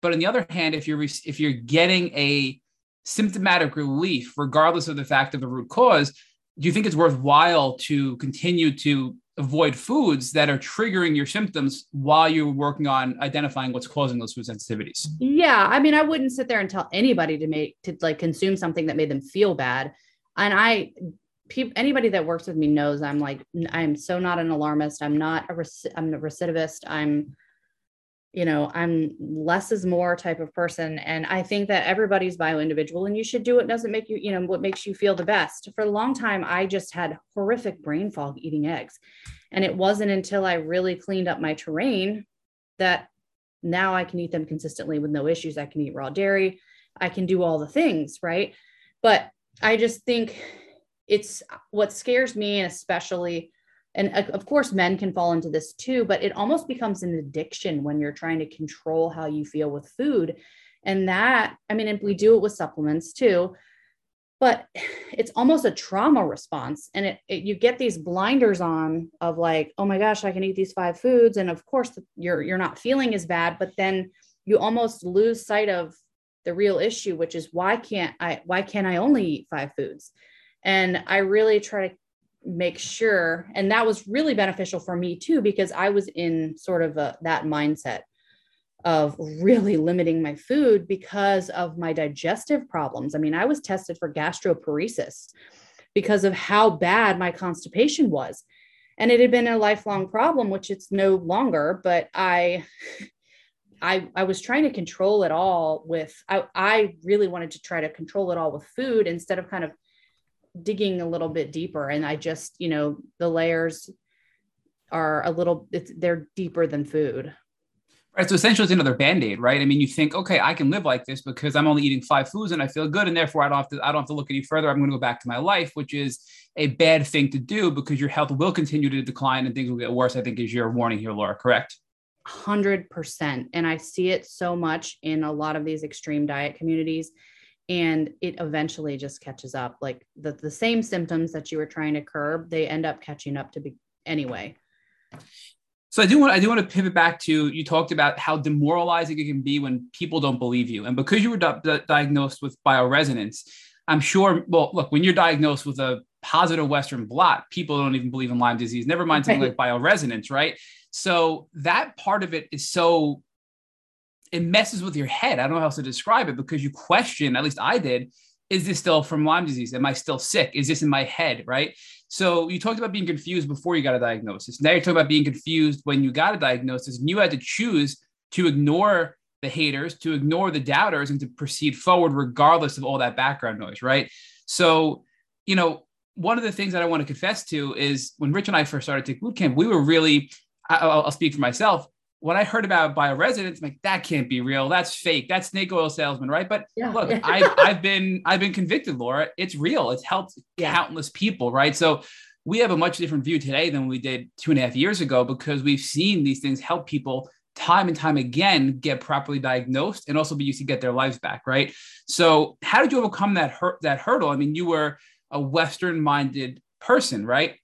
But on the other hand, if you're if you're getting a symptomatic relief, regardless of the fact of the root cause, do you think it's worthwhile to continue to avoid foods that are triggering your symptoms while you're working on identifying what's causing those food sensitivities. Yeah, I mean, I wouldn't sit there and tell anybody to make to like consume something that made them feel bad. And I people anybody that works with me knows I'm like I'm so not an alarmist. I'm not a rec- I'm a recidivist. I'm you know, I'm less is more type of person. And I think that everybody's bio individual and you should do what doesn't make you, you know, what makes you feel the best. For a long time, I just had horrific brain fog eating eggs. And it wasn't until I really cleaned up my terrain that now I can eat them consistently with no issues. I can eat raw dairy. I can do all the things, right? But I just think it's what scares me, and especially and uh, of course men can fall into this too but it almost becomes an addiction when you're trying to control how you feel with food. And that i mean we do it with supplements too but [SIGHS] it's almost a trauma response. And it, it, you get these blinders on of like oh my gosh i can eat these five foods. And of course you're you're not feeling as bad but then you almost lose sight of the real issue which is why can't i why can't i only eat five foods? And i really try to make sure and that was really beneficial for me too because i was in sort of a, that mindset of really limiting my food because of my digestive problems. I mean i was tested for gastroparesis because of how bad my constipation was. And it had been a lifelong problem which it's no longer but i [LAUGHS] I, I was trying to control it all with I, I really wanted to try to control it all with food instead of kind of digging a little bit deeper and i just you know the layers are a little it's, they're deeper than food Right. So essentially, it's another band aid, right? I mean, you think, okay, I can live like this because I'm only eating five foods and I feel good, and therefore I don't have to. I don't have to look any further. I'm going to go back to my life, which is a bad thing to do because your health will continue to decline and things will get worse. I think is your warning here, Laura. Correct. Hundred percent, and I see it so much in a lot of these extreme diet communities, and it eventually just catches up. Like the the same symptoms that you were trying to curb, they end up catching up to be anyway. So I do want I do want to pivot back to you talked about how demoralizing it can be when people don't believe you, and because you were di- diagnosed with bioresonance, I'm sure. Well, look, when you're diagnosed with a positive Western blot, people don't even believe in Lyme disease. Never mind something like bioresonance, right? So that part of it is so it messes with your head. I don't know how else to describe it because you question. At least I did. Is this still from Lyme disease? Am I still sick? Is this in my head? Right. So you talked about being confused before you got a diagnosis. Now you're talking about being confused when you got a diagnosis and you had to choose to ignore the haters, to ignore the doubters, and to proceed forward regardless of all that background noise, right? So, you know, one of the things that I want to confess to is when Rich and I first started Tick Boot Camp, we were really, I'll, I'll speak for myself. When I heard about bioresonance, I'm like, that can't be real. That's fake. That's snake oil salesman, right? But yeah. look, [LAUGHS] I've, I've been I've been convicted, Laura. It's real. It's helped yeah. countless people, right? So we have a much different view today than we did two and a half years ago because we've seen these things help people time and time again get properly diagnosed and also be used to get their lives back, right? So how did you overcome that hurt that hurdle? I mean, you were a Western minded person, right?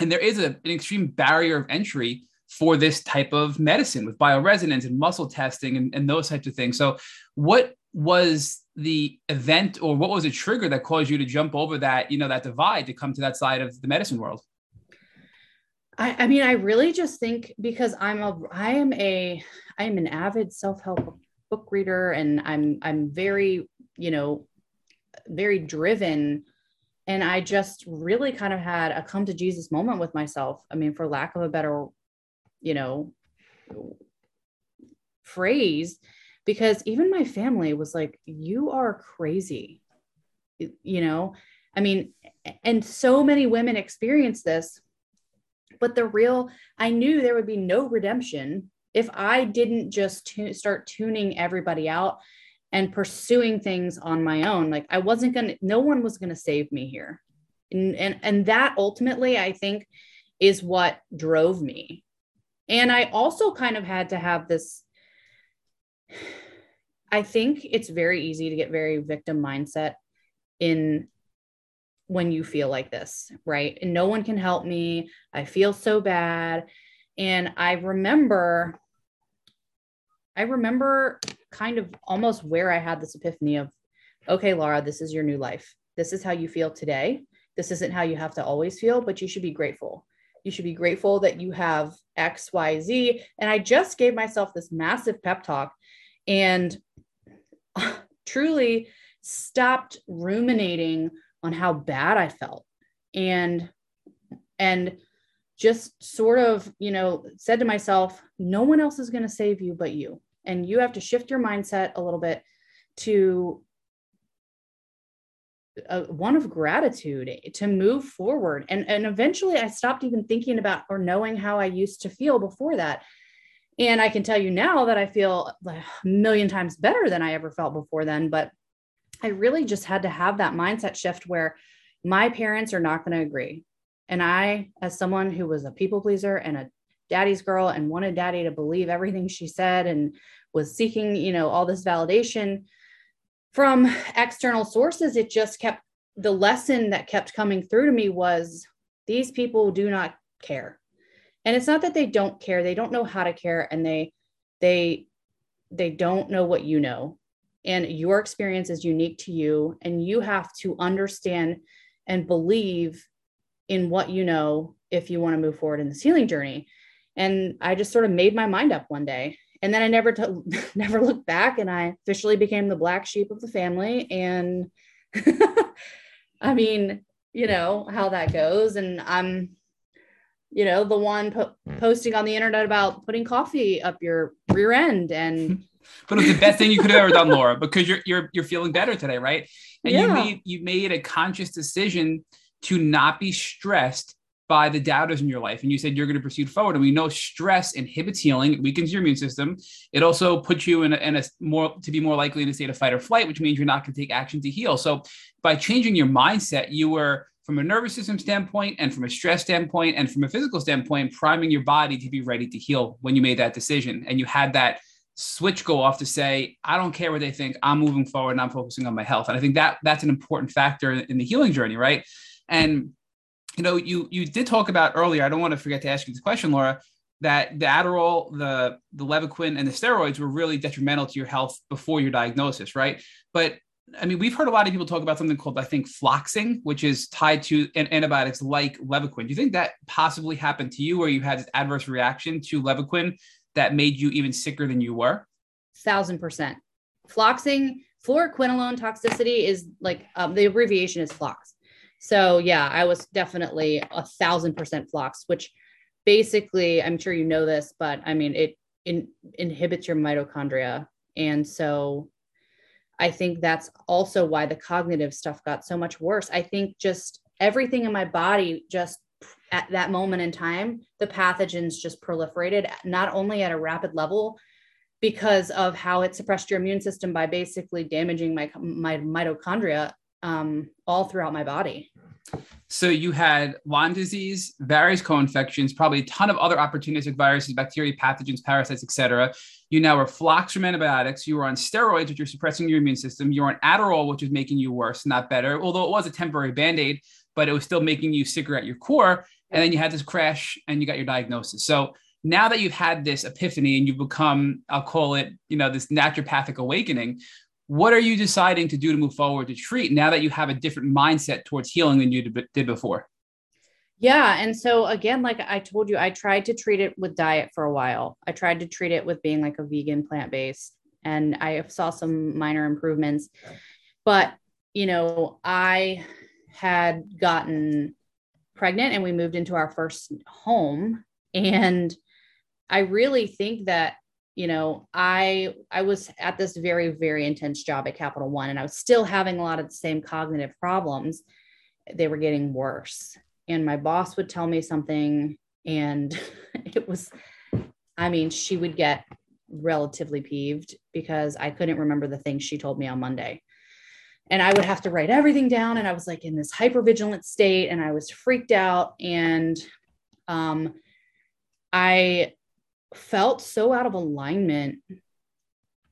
And there is a, an extreme barrier of entry for this type of medicine with bioresonance and muscle testing and, and those types of things. So, what was the event or what was a trigger that caused you to jump over that, you know, that divide to come to that side of the medicine world? I, I mean, I really just think because I'm a, I am a, I am an avid self-help book reader and I'm, I'm very, you know, very driven and I just really kind of had a come to Jesus moment with myself. I mean, for lack of a better you know, phrase because even my family was like, you are crazy. You know, I mean, and so many women experience this. But the real, I knew there would be no redemption if I didn't just start tuning everybody out and pursuing things on my own. Like I wasn't to, no one was to save me here. And, and, and that ultimately, I think, is what drove me and I also kind of had to have this. I think it's very easy to get very victim mindset in when you feel like this, right? And no one can help me. I feel so bad. And I remember, I remember kind of almost where I had this epiphany of, okay, Laura, this is your new life. This is how you feel today. This isn't how you have to always feel, but you should be grateful. You should be grateful that you have X, Y, Z. And I just gave myself this massive pep talk and [LAUGHS] truly stopped ruminating on how bad I felt. And, and, just sort of, you know, said to myself, no one else is going to save you but you. And you have to shift your mindset a little bit to a, one of gratitude to move forward. And and eventually i stopped even thinking about or knowing how i used to feel before that. And i can tell you now that i feel uh, a million times better than i ever felt before then but i really just had to have that mindset shift where my parents are not going to agree. And i as someone who was a people pleaser and a daddy's girl and wanted daddy to believe everything she said and was seeking you know all this validation from external sources, it just kept the lesson that kept coming through to me was these people do not care. And it's not that they don't care, they don't know how to care and they they they don't know what you know. And your experience is unique to you and you have to understand and believe in what you know if you want to move forward in this healing journey. And I just sort of made my mind up one day and then I never t- [LAUGHS] never looked back, and I officially became the black sheep of the family. And [LAUGHS] I mean, you know how that goes, and I'm you know, the one po- hmm. posting on the internet about putting coffee up your rear end and [LAUGHS] but it was the best thing you could have ever done, Laura, because you're you're you're feeling better today, right? And yeah. you made you made a conscious decision to not be stressed by the doubters in your life. And you said you're going to proceed forward. And we know stress inhibits healing, it weakens your immune system. It also puts you in a, in a more to be more likely in a state of fight or flight, which means you're not going to take action to heal. So by changing your mindset, you were from a nervous system standpoint and from a stress standpoint and from a physical standpoint, priming your body to be ready to heal when you made that decision. And you had that switch go off to say, I don't care what they think. I'm moving forward and I'm focusing on my health. And I think that that's an important factor in the healing journey, right? And you know, you you did talk about earlier. I don't want to forget to ask you this question, Laura. That the Adderall, the the Levaquin, and the steroids were really detrimental to your health before your diagnosis, right? But I mean, we've heard a lot of people talk about something called, I think, floxing, which is tied to antibiotics like Levaquin. Do you think that possibly happened to you, where you had this adverse reaction to Levaquin that made you even sicker than you were? Thousand percent. Floxing, fluoroquinolone toxicity is like um, the abbreviation is flox. So yeah, I was definitely a thousand percent flox, which basically, I'm sure you know this, but I mean, it in, inhibits your mitochondria. And so I think that's also why the cognitive stuff got so much worse. I think just everything in my body just at that moment in time, the pathogens just proliferated, not only at a rapid level because of how it suppressed your immune system by basically damaging my, my mitochondria um, all throughout my body. So you had Lyme disease, various co-infections, probably a ton of other opportunistic viruses, bacteria, pathogens, parasites, etc. You now were flox from antibiotics. You were on steroids, which are suppressing your immune system. You were on Adderall, which is making you worse, not better. Although it was a temporary band-aid, but it was still making you sicker at your core and then you had this crash and you got your diagnosis. So now that you've had this epiphany and you've become, I'll call it, you know, this naturopathic awakening, what are you deciding to do to move forward to treat now that you have a different mindset towards healing than you did before? Yeah. And so, again, like I told you, I tried to treat it with diet for a while. I tried to treat it with being like a vegan plant based, and I saw some minor improvements. But, you know, I had gotten pregnant and we moved into our first home and i really think that you know i i was at this very very intense job at capital one and i was still having a lot of the same cognitive problems they were getting worse and my boss would tell me something and [LAUGHS] it was i mean she would get relatively peeved because i couldn't remember the things she told me on monday and I would have to write everything down. And I was like in this hyper vigilant state and I was freaked out. And um, I felt so out of alignment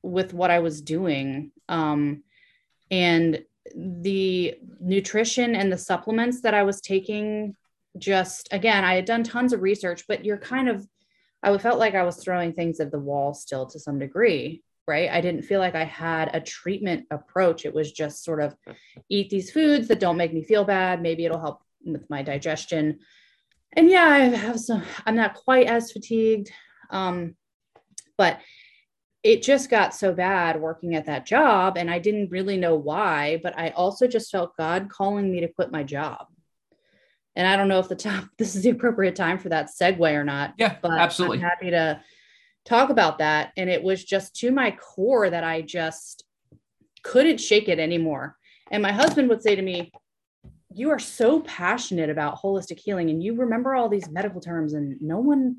with what I was doing. Um, and the nutrition and the supplements that I was taking, just again, I had done tons of research, but you're kind of, I felt like I was throwing things at the wall still to some degree right? I didn't feel like I had a treatment approach. It was just sort of eat these foods that don't make me feel bad. Maybe it'll help with my digestion. And yeah, I have some, I'm not quite as fatigued. Um, but it just got so bad working at that job. And I didn't really know why, but I also just felt God calling me to quit my job. And I don't know if the top, [LAUGHS] this is the appropriate time for that segue or not. Yeah, but absolutely. I'm happy to talk about that. And it was just to my core that I just couldn't shake it anymore. And my husband would say to me, You are so passionate about holistic healing and you remember all these medical terms, and no one,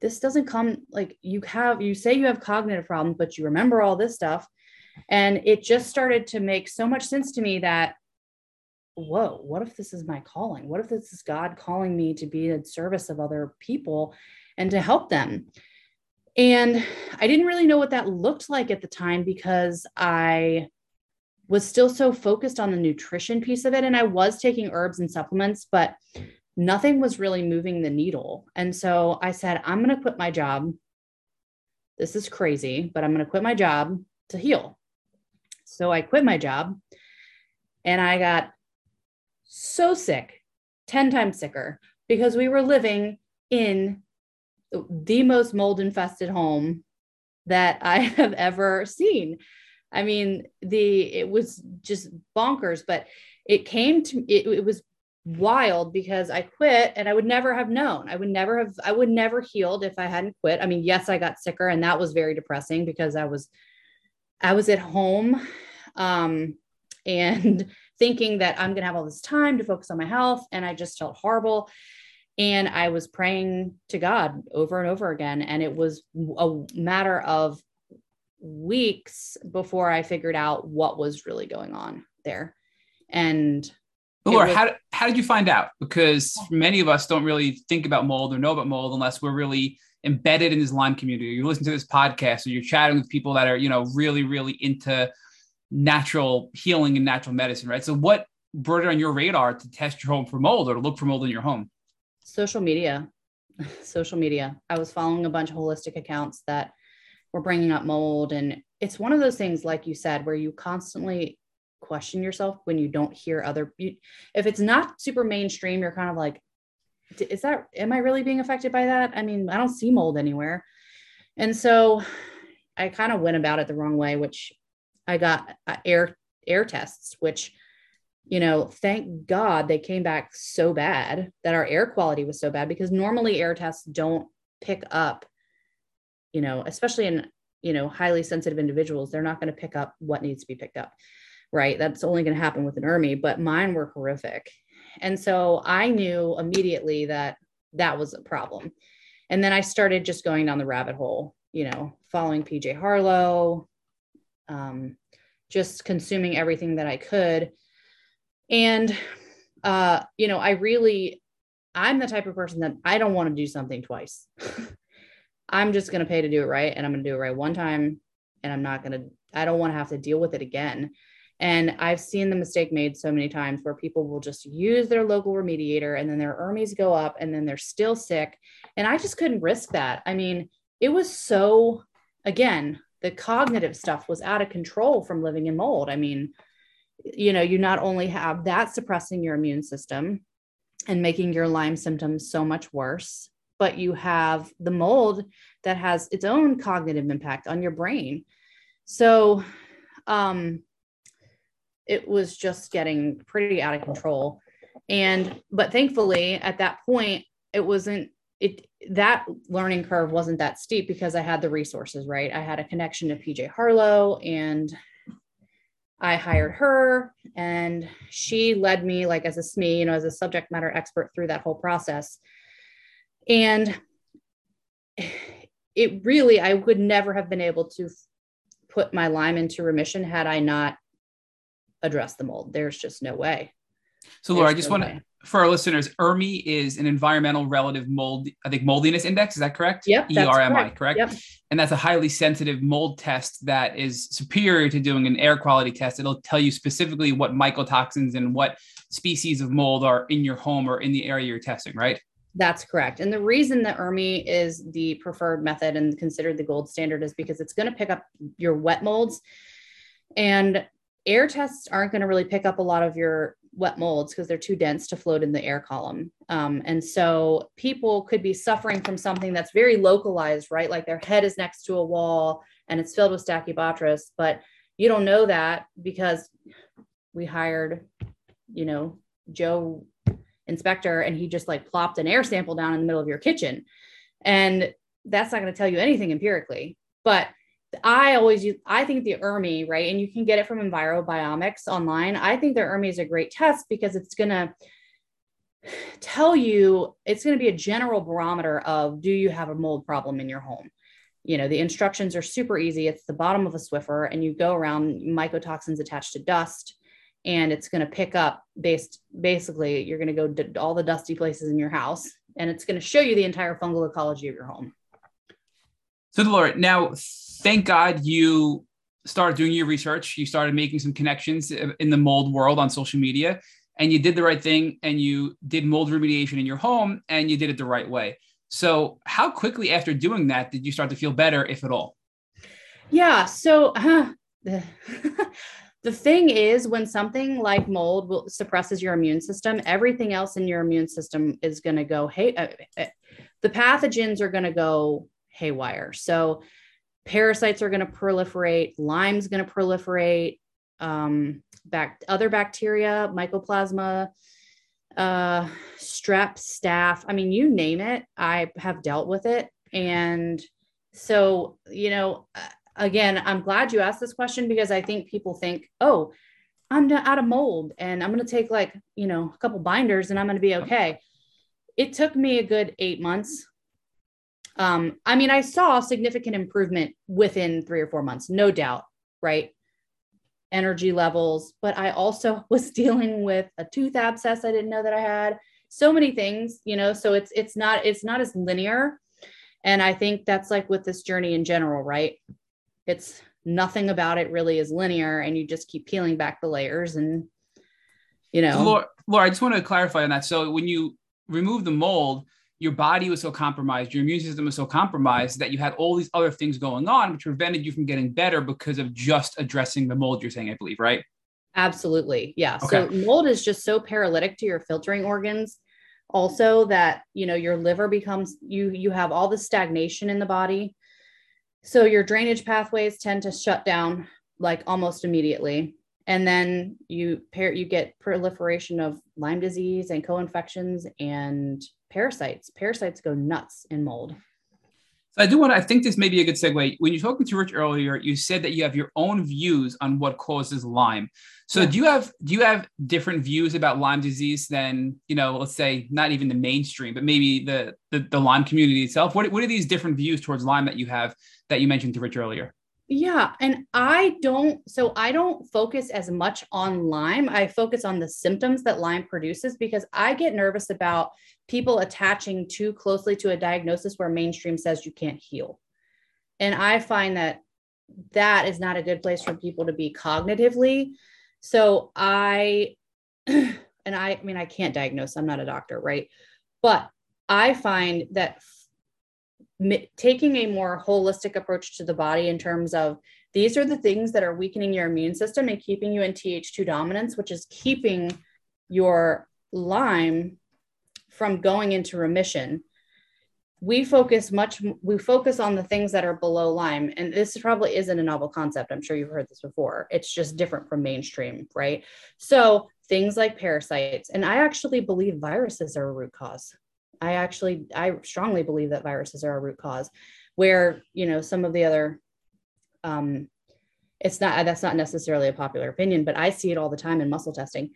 this doesn't come like you have, you say you have cognitive problems, but you remember all this stuff. And it just started to make so much sense to me that, whoa, what if this is my calling? What if this is God calling me to be in service of other people and to help them? And I didn't really know what that looked like at the time because I was still so focused on the nutrition piece of it. And I was taking herbs and supplements, but nothing was really moving the needle. And so I said, I'm going to quit my job. This is crazy, but I'm going to quit my job to heal. So I quit my job and I got so sick, 10 times sicker, because we were living in the most mold infested home that [LAUGHS] I have ever seen. I mean, the it was just bonkers, but it came to it, it was wild because I quit and I would never have known. I would never have, I would never healed if I hadn't quit. I mean, yes, I got sicker and that was very depressing because I was, I was at home um, and [LAUGHS] thinking that I'm going to have all this time to focus on my health. And I just felt horrible. And I was praying to God over and over again. And it was a matter of weeks before I figured out what was really going on there. And Laura, was, how, how did you find out? Because many of us don't really think about mold or know about mold unless we're really embedded in this Lyme community. You listen to this podcast or you're chatting with people that are, you know, really, really into natural healing and natural medicine, right? So what brought it on your radar to test your home for mold or to look for mold in your home? Social media. [LAUGHS] Social media. I was following a bunch of holistic accounts that were bringing up mold. And it's one of those things, like you said, where you constantly question yourself when you don't hear other you, if it's not super mainstream you're kind of like is that am i really being affected by that? I mean i don't see mold anywhere. And so i kind of went about it the wrong way which i got uh, air air tests which you know thank god they came back so bad that our air quality was so bad because normally air tests don't pick up you know especially in you know highly sensitive individuals they're not going to pick up what needs to be picked up right? That's only going to happen with an ERMI, but mine were horrific. And so I knew immediately that that was a problem. And then I started just going down the rabbit hole, you know, following PJ Harlow, um, just consuming everything that I could. And, uh, you know, I really, I'm the type of person that I don't want to do something twice. [LAUGHS] I'm just going to pay to do it right. And I'm going to do it right one time. And I'm not going to, I don't want to have to deal with it again. And I've seen the mistake made so many times where people will just use their local remediator and then their ERMIs go up and then they're still sick. And I just couldn't risk that. I mean, it was so, again, the cognitive stuff was out of control from living in mold. I mean, you know, you not only have that suppressing your immune system and making your Lyme symptoms so much worse, but you have the mold that has its own cognitive impact on your brain. So, um, it was just getting pretty out of control. And, but thankfully at that point, it wasn't, it, that learning curve wasn't that steep because I had the resources, right? I had a connection to PJ Harlow and I hired her and she led me like as a SME, you know, as a subject matter expert through that whole process. And it really, I would never have been able to put my Lyme into remission had I not address the mold. There's just no way. So, Laura, There's I just no want to, for our listeners, ERMI is an environmental relative mold, I think moldiness index. Is that correct? Yep. ERMI, correct? correct? Yep. And that's a highly sensitive mold test that is superior to doing an air quality test. It'll tell you specifically what mycotoxins and what species of mold are in your home or in the area you're testing, right? That's correct. And the reason that ERMI is the preferred method and considered the gold standard is because it's going to pick up your wet molds. And air tests aren't going to really pick up a lot of your wet molds because they're too dense to float in the air column. Um, and so people could be suffering from something that's very localized, right? Like their head is next to a wall and it's filled with Stachybotrys, but you don't know that because we hired, you know, Joe inspector and he just like plopped an air sample down in the middle of your kitchen. And that's not going to tell you anything empirically. But I always use, I think the ERMI, right? And you can get it from EnviroBiomics online. I think the ERMI is a great test because it's going to tell you, it's going to be a general barometer of do you have a mold problem in your home? You know, the instructions are super easy. It's the bottom of a Swiffer, and you go around mycotoxins attached to dust, and it's going to pick up based basically, you're going to go to all the dusty places in your house, and it's going to show you the entire fungal ecology of your home. So, the Laura, now thank God you started doing your research. You started making some connections in the mold world on social media, and you did the right thing and you did mold remediation in your home and you did it the right way. So, how quickly after doing that did you start to feel better, if at all? Yeah. So, the, [LAUGHS] the thing is, when something like mold will, suppresses your immune system, everything else in your immune system is going to go, hey, uh, uh, the pathogens are going to go haywire. So, parasites are going to proliferate, Lyme's going to proliferate, um, back, other bacteria, mycoplasma, uh, strep, staph. I mean, you name it, I have dealt with it. And so, you know, again, I'm glad you asked this question because I think people think, oh, I'm out of mold and I'm going to take like, you know, a couple binders and I'm going to be okay. It took me a good eight months. Um, I mean, I saw significant improvement within three or four months, no doubt, right? Energy levels, but I also [LAUGHS] was dealing with a tooth abscess I didn't know that I had. So many things, you know, so it's it's not it's not as linear. And I think that's like with this journey in general, right? It's nothing about it really is linear and you just keep peeling back the layers and you know so laura, laura i just want to clarify on that so when you remove the mold your body was so compromised your immune system was so compromised that you had all these other things going on which prevented you from getting better because of just addressing the mold you're saying i believe right absolutely yeah okay. so mold is just so paralytic to your filtering organs also that you know your liver becomes you you have all the stagnation in the body so your drainage pathways tend to shut down like almost immediately. And then you pair you get proliferation of Lyme disease and co-infections and parasites. Parasites go nuts in mold. So I do want to, I think this may be a good segue. When you're talking to Rich earlier, you said that you have your own views on what causes Lyme. So yeah. do you have do you have different views about Lyme disease than, you know, let's say not even the mainstream, but maybe the the, the Lyme community itself? What, what are these different views towards Lyme that you have that you mentioned to Rich earlier? Yeah. And I don't, so I don't focus as much on Lyme. I focus on the symptoms that Lyme produces because I get nervous about people attaching too closely to a diagnosis where mainstream says you can't heal. And I find that that is not a good place for people to be cognitively. So I, [CLEARS THROAT] and I, I mean, I can't diagnose, I'm not a doctor, right? But I find that taking a more holistic approach to the body in terms of these are the things that are weakening your immune system and keeping you in Th2 dominance, which is keeping your Lyme from going into remission. We focus much, we focus on the things that are below Lyme. And this probably isn't a novel concept. I'm sure you've heard this before. It's just different from mainstream, right? So things like parasites, and I actually believe viruses are a root cause. I actually, I strongly believe that viruses are a root cause where, you know, some of the other, um, it's not, that's not necessarily a popular opinion, but I see it all the time in muscle testing.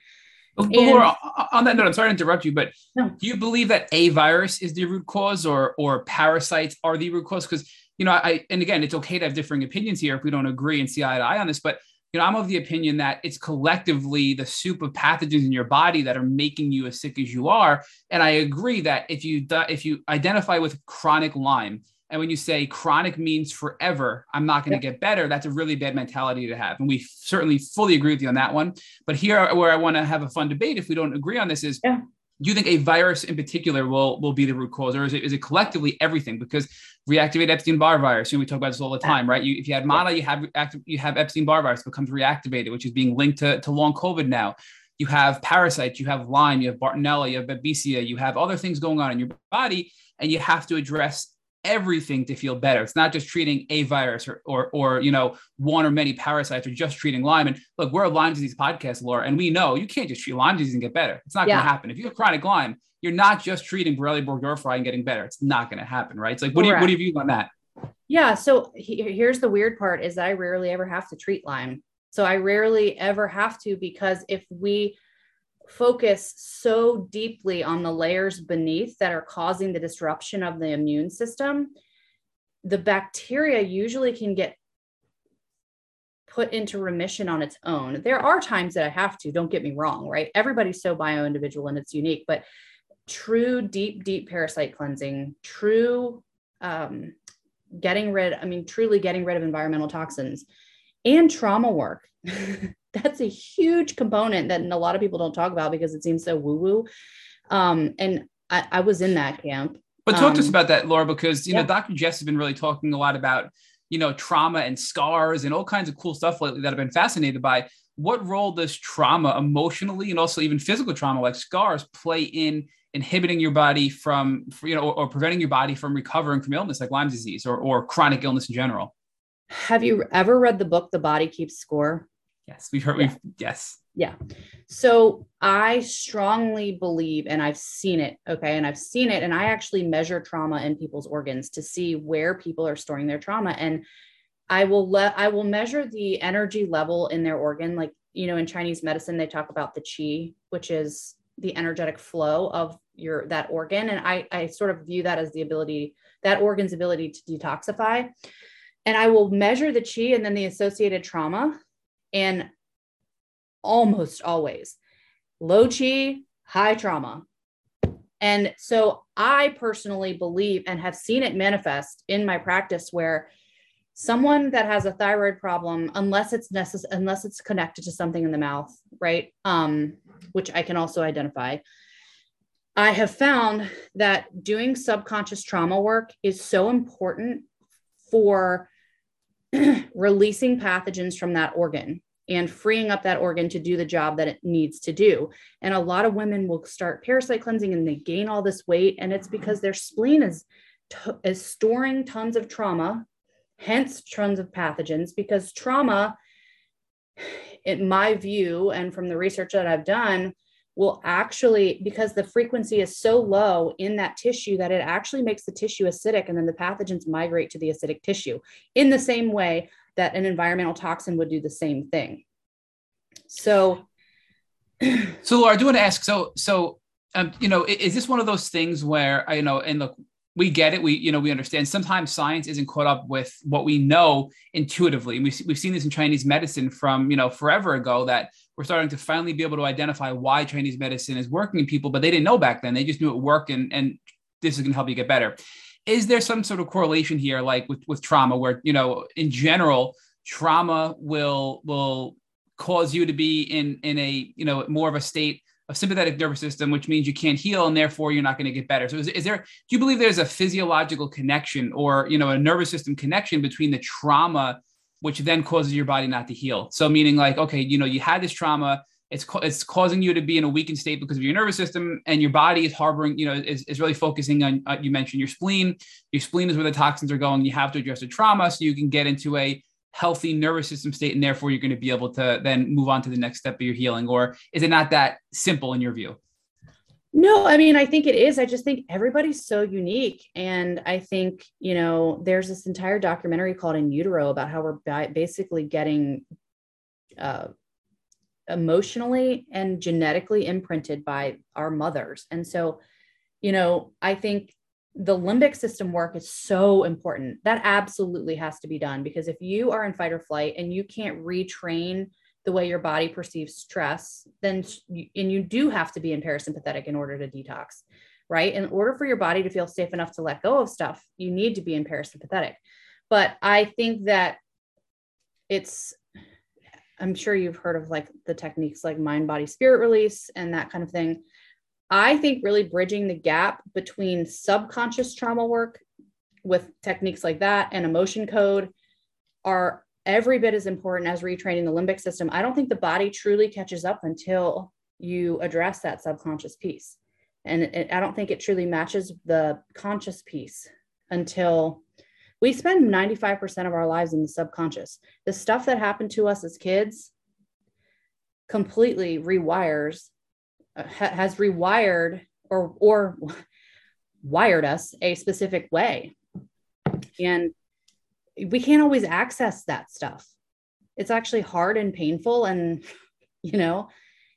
But, and, Laura, on that note, I'm sorry to interrupt you, but no. do you believe that a virus is the root cause or, or parasites are the root cause? Because, you know, I, and again, it's okay to have differing opinions here if we don't agree and see eye to eye on this, but you know, I'm of the opinion that it's collectively the soup of pathogens in your body that are making you as sick as you are. And I agree that if you if you identify with chronic Lyme, and when you say chronic means forever, I'm not going to get better, that's a really bad mentality to have. And we certainly fully agree with you on that one. But here, where I want to have a fun debate, if we don't agree on this, is yeah do you think a virus in particular will will be the root cause, or is it is it collectively everything? Because reactivate Epstein Barr virus, you know, we talk about this all the time, right? You, if you had mono, you have active, you have Epstein Barr virus becomes reactivated, which is being linked to, to long COVID now. You have parasites, you have Lyme, you have Bartonella, you have Babesia, you have other things going on in your body, and you have to address everything to feel better. It's not just treating a virus or, or, or, you know, one or many parasites or just treating Lyme. And look, we're a Lyme disease podcast, Laura, and we know you can't just treat Lyme disease and get better. It's not yeah. going to happen. If you have chronic Lyme, you're not just treating Borrelia burgdorferi and getting better. It's not going to happen, right? It's like, what do you, what do you view on that? Yeah. So he, here's the weird part is that I rarely ever have to treat Lyme. So I rarely ever have to, because if we focus so deeply on the layers beneath that are causing the disruption of the immune system, the bacteria usually can get put into remission on its own. There are times that I have to, don't get me wrong, right? Everybody's so bio individual and it's unique, but true deep, deep parasite cleansing, true um, getting rid, I mean, truly getting rid of environmental toxins and trauma work. [LAUGHS] that's a huge component that a lot of people don't talk about because it seems so woo woo. Um, and I, I, was in that camp. But talk um, to us um, about that, Laura, because you yeah. know Dr. Jess has been really talking a lot about you know trauma and scars and all kinds of cool stuff lately that I've been fascinated by. What role does trauma, emotionally and also even physical trauma like scars, play in inhibiting your body from you know or, or preventing your body from recovering from illness like Lyme disease or, or chronic illness in general? Have you ever read the book The Body Keeps Score? Yes, we've heard. We've yes. Yeah. So I strongly believe, and I've seen it, okay, and I've seen it, and I actually measure trauma in people's organs to see where people are storing their trauma. And I will let I will measure the energy level in their organ. Like, you know, in Chinese medicine, they talk about the qi, which is the energetic flow of your that organ. And I, I sort of view that as the ability, that organ's ability to detoxify. And I will measure the qi and then the associated trauma. And almost always low chi, high trauma. And so I personally believe and have seen it manifest in my practice where someone that has a thyroid problem, unless it's necessary, unless it's connected to something in the mouth, right? Um, which I can also identify. I have found that doing subconscious trauma work is so important for [CLEARS THROAT] releasing pathogens from that organ and freeing up that organ to do the job that it needs to do. And a lot of women will start parasite cleansing and they gain all this weight and it's because their spleen is is storing tons of trauma, hence tons of pathogens because trauma in my view and from the research that I've done will actually because the frequency is so low in that tissue that it actually makes the tissue acidic and then the pathogens migrate to the acidic tissue in the same way that an environmental toxin would do the same thing. So, [CLEARS THROAT] so Laura, I do want to ask. So, so um, you know, is this one of those things where I you know, and look, we get it. We you know we understand. Sometimes science isn't caught up with what we know intuitively. And we've we've seen this in Chinese medicine from you know forever ago that we're starting to finally be able to identify why Chinese medicine is working in people, but they didn't know back then. They just knew it worked, and and this is going to help you get better is there some sort of correlation here like with with trauma where you know in general trauma will will cause you to be in in a you know more of a state of sympathetic nervous system which means you can't heal and therefore you're not going to get better so is, is there do you believe there's a physiological connection or you know a nervous system connection between the trauma which then causes your body not to heal. So meaning like okay you know you had this trauma it's it's causing you to be in a weakened state because of your nervous system and your body is harboring you know is, is really focusing on uh, you mentioned your spleen. Your spleen is where the toxins are going. You have to address the trauma so you can get into a healthy nervous system state and therefore you're going to be able to then move on to the next step of your healing. Or is it not that simple in your view no, I mean, I think it is. I just think everybody's so unique. And I think, you know, there's this entire documentary called In Utero about how we're basically getting uh, emotionally and genetically imprinted by our mothers. And so, you know, I think the limbic system work is so important. That absolutely has to be done because if you are in fight or flight and you can't retrain the way your body perceives stress, then and you do have to be in parasympathetic in order to detox, right? In order for your body to feel safe enough to let go of stuff, you need to be in parasympathetic. But I think that it's I'm sure you've heard of like the techniques like mind, body, spirit release and that kind of thing. I think really bridging the gap between subconscious trauma work with techniques like that and emotion code are every bit as important as retraining the limbic system. I don't think the body truly catches up until you address that subconscious piece. And it, I don't think it truly matches the conscious piece until we spend 95% of our lives in the subconscious. The stuff that happened to us as kids completely rewires, uh, has rewired or, or [LAUGHS] wired us a specific way. And we can't always access that stuff. It's actually hard and painful. And, [LAUGHS] you know,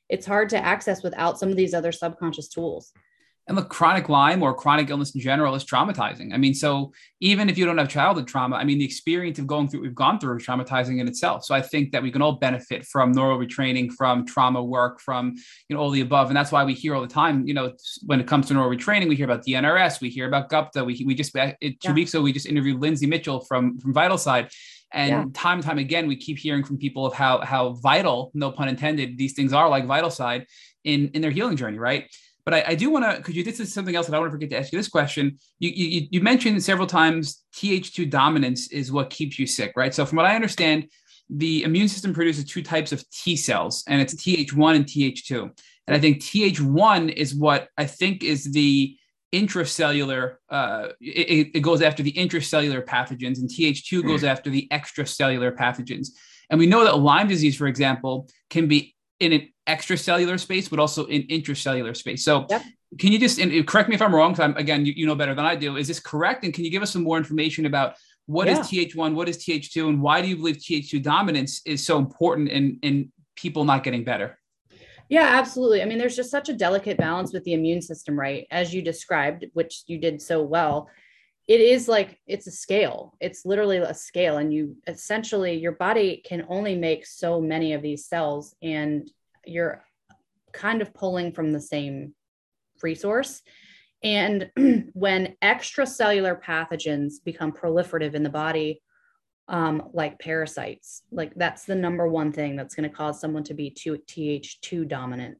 it's hard to access without some of these other subconscious tools. And look, chronic Lyme or chronic illness in general is traumatizing. I mean, so even if you don't have childhood trauma, I mean, the experience of going through what we've gone through is traumatizing in itself. So I think that we can all benefit from neural retraining, from trauma work, from you know all the above, and that's why we hear all the time. You know, when it comes to neural retraining, we hear about DNRS, we hear about Gupta. We we just uh, two yeah. weeks ago we just interviewed Lindsay Mitchell from from VitalSide. And yeah. time and time again, we keep hearing from people of how how vital, no pun intended, these things are like VitalSide in in their healing journey, right? But I, I do want to, because you this is something else that I want to forget to ask you this question. You, you, you mentioned several times Th2 dominance is what keeps you sick, right? So from what I understand, the immune system produces two types of T cells, and it's Th1 and Th2. And I think Th1 is what I think is the intracellular, uh, it, it, goes after the intracellular pathogens, and Th2 goes after the extracellular pathogens. And we know that Lyme disease, for example, can be in an extracellular space, but also in intracellular space. So Yep. can you just and correct me if I'm wrong? Because I'm again, you, you know better than I do. Is this correct? And can you give us some more information about what is TH1, what is TH2, and why do you believe TH2 dominance is so important in in people not getting better? Yeah, absolutely. I mean, there's just such a delicate balance with the immune system, right? As you described, which you did so well. It is like it's a scale. It's literally a scale. And you essentially, your body can only make so many of these cells, and you're kind of pulling from the same resource. And [CLEARS THROAT] when extracellular pathogens become proliferative in the body, um, like parasites. Like that's the number one thing that's going to cause someone to be two, Th2 dominant.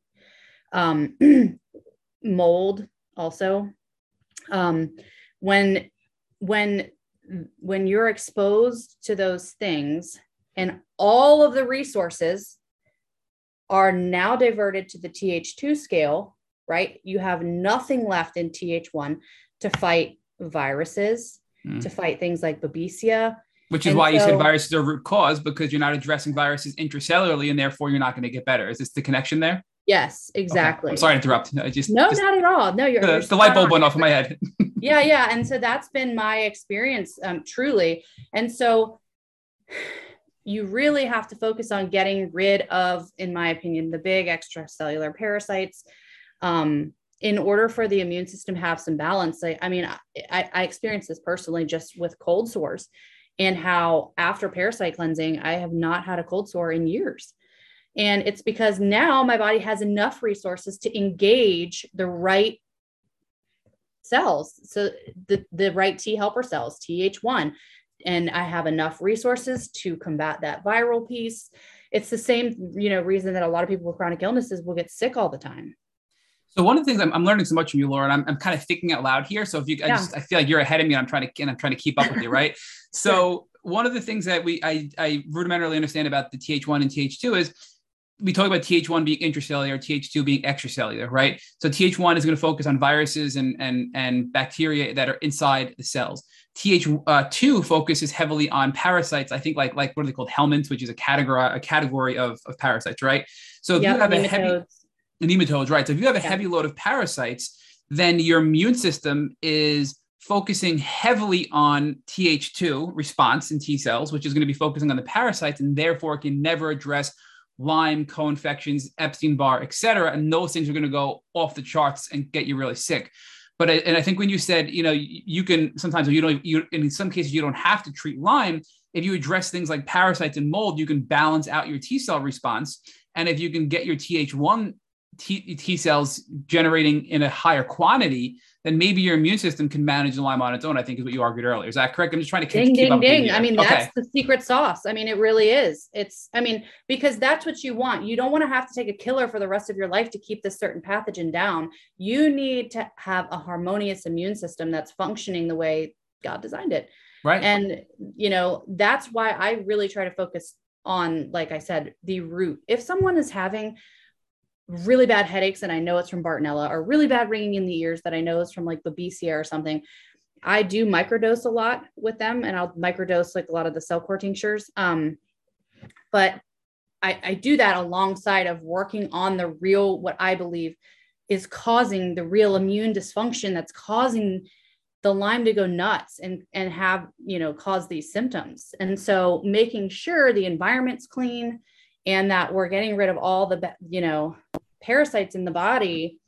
Um, [CLEARS THROAT] mold also. Um, when when when you're exposed to those things and all of the resources are now diverted to the Th2 scale, right? You have nothing left in Th1 to fight viruses, mm. to fight things like Babesia, which is and why so, you said viruses are root cause because you're not addressing viruses intracellularly and therefore you're not going to get better. Is this the connection there? Yes, exactly. Okay. I'm sorry to interrupt. No, just no, just, not at all. No, you're, the, you're the light bulb went off in my [LAUGHS] head. [LAUGHS] yeah, yeah, and so that's been my experience, um, truly. And so you really have to focus on getting rid of, in my opinion, the big extracellular parasites. Um, in order for the immune system to have some balance, I, I mean, I, I experienced this personally just with cold sores and how after parasite cleansing, I have not had a cold sore in years. And it's because now my body has enough resources to engage the right cells. So the, the right T helper cells, TH1. And I have enough resources to combat that viral piece. It's the same, you know, reason that a lot of people with chronic illnesses will get sick all the time. So one of the things I'm, I'm, learning so much from you, Laura, and I'm, I'm kind of thinking out loud here. So if you, yeah. I just, I feel like you're ahead of me and I'm trying to, and I'm trying to keep up with you. Right. [LAUGHS] so one of the things that we, I, I rudimentarily understand about the TH1 and TH2 is we talk about TH1 being intracellular, TH2 being extracellular, right? So TH1 is going to focus on viruses and, and, and bacteria that are inside the cells. TH2 uh, focuses heavily on parasites. I think like, like what are they called? Helminths, which is a category, a category of, of parasites, right? So if yep, you have a heavy, nematodes, right? So if you have a yeah. heavy load of parasites, then your immune system is focusing heavily on Th2 response in T cells, which is going to be focusing on the parasites, and therefore can never address Lyme, co-infections, Epstein-Barr, et cetera. And those things are going to go off the charts and get you really sick. But and I think when you said, you know, you can sometimes you don't, you in some cases you don't have to treat Lyme. If you address things like parasites and mold, you can balance out your T cell response. And if you can get your Th1 T, T cells generating in a higher quantity, then maybe your immune system can manage the Lyme on its own. I think is what you argued earlier. Is that correct? I'm just trying to ding, keep ding, up ding. I mean, okay. that's the secret sauce. I mean, it really is. It's, I mean, because that's what you want. You don't want to have to take a killer for the rest of your life to keep this certain pathogen down. You need to have a harmonious immune system that's functioning the way God designed it. Right. And, you know, that's why I really try to focus on, like I said, the root. If someone is having really bad headaches and I know it's from Bartonella or really bad ringing in the ears that I know is from like the Babesia or something, I do microdose a lot with them and I'll microdose like a lot of the Cellcore tinctures. Um, but I, I do that alongside of working on the real, what I believe is causing the real immune dysfunction that's causing the Lyme to go nuts and and have you know cause these symptoms and so making sure the environment's clean and that we're getting rid of all the you know parasites in the body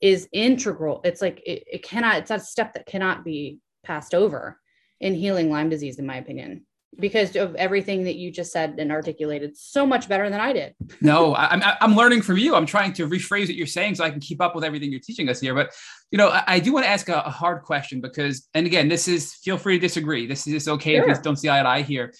is integral it's like it, it cannot it's a step that cannot be passed over in healing lyme disease in my opinion because of everything that you just said and articulated so much better than I did. [LAUGHS] no, I'm, I'm learning from you. I'm trying to rephrase what you're saying so I can keep up with everything you're teaching us here. But, you know, I, I do want to ask a, a, hard question because, and again, this is, feel free to disagree. This is okay sure. if you don't see eye to eye here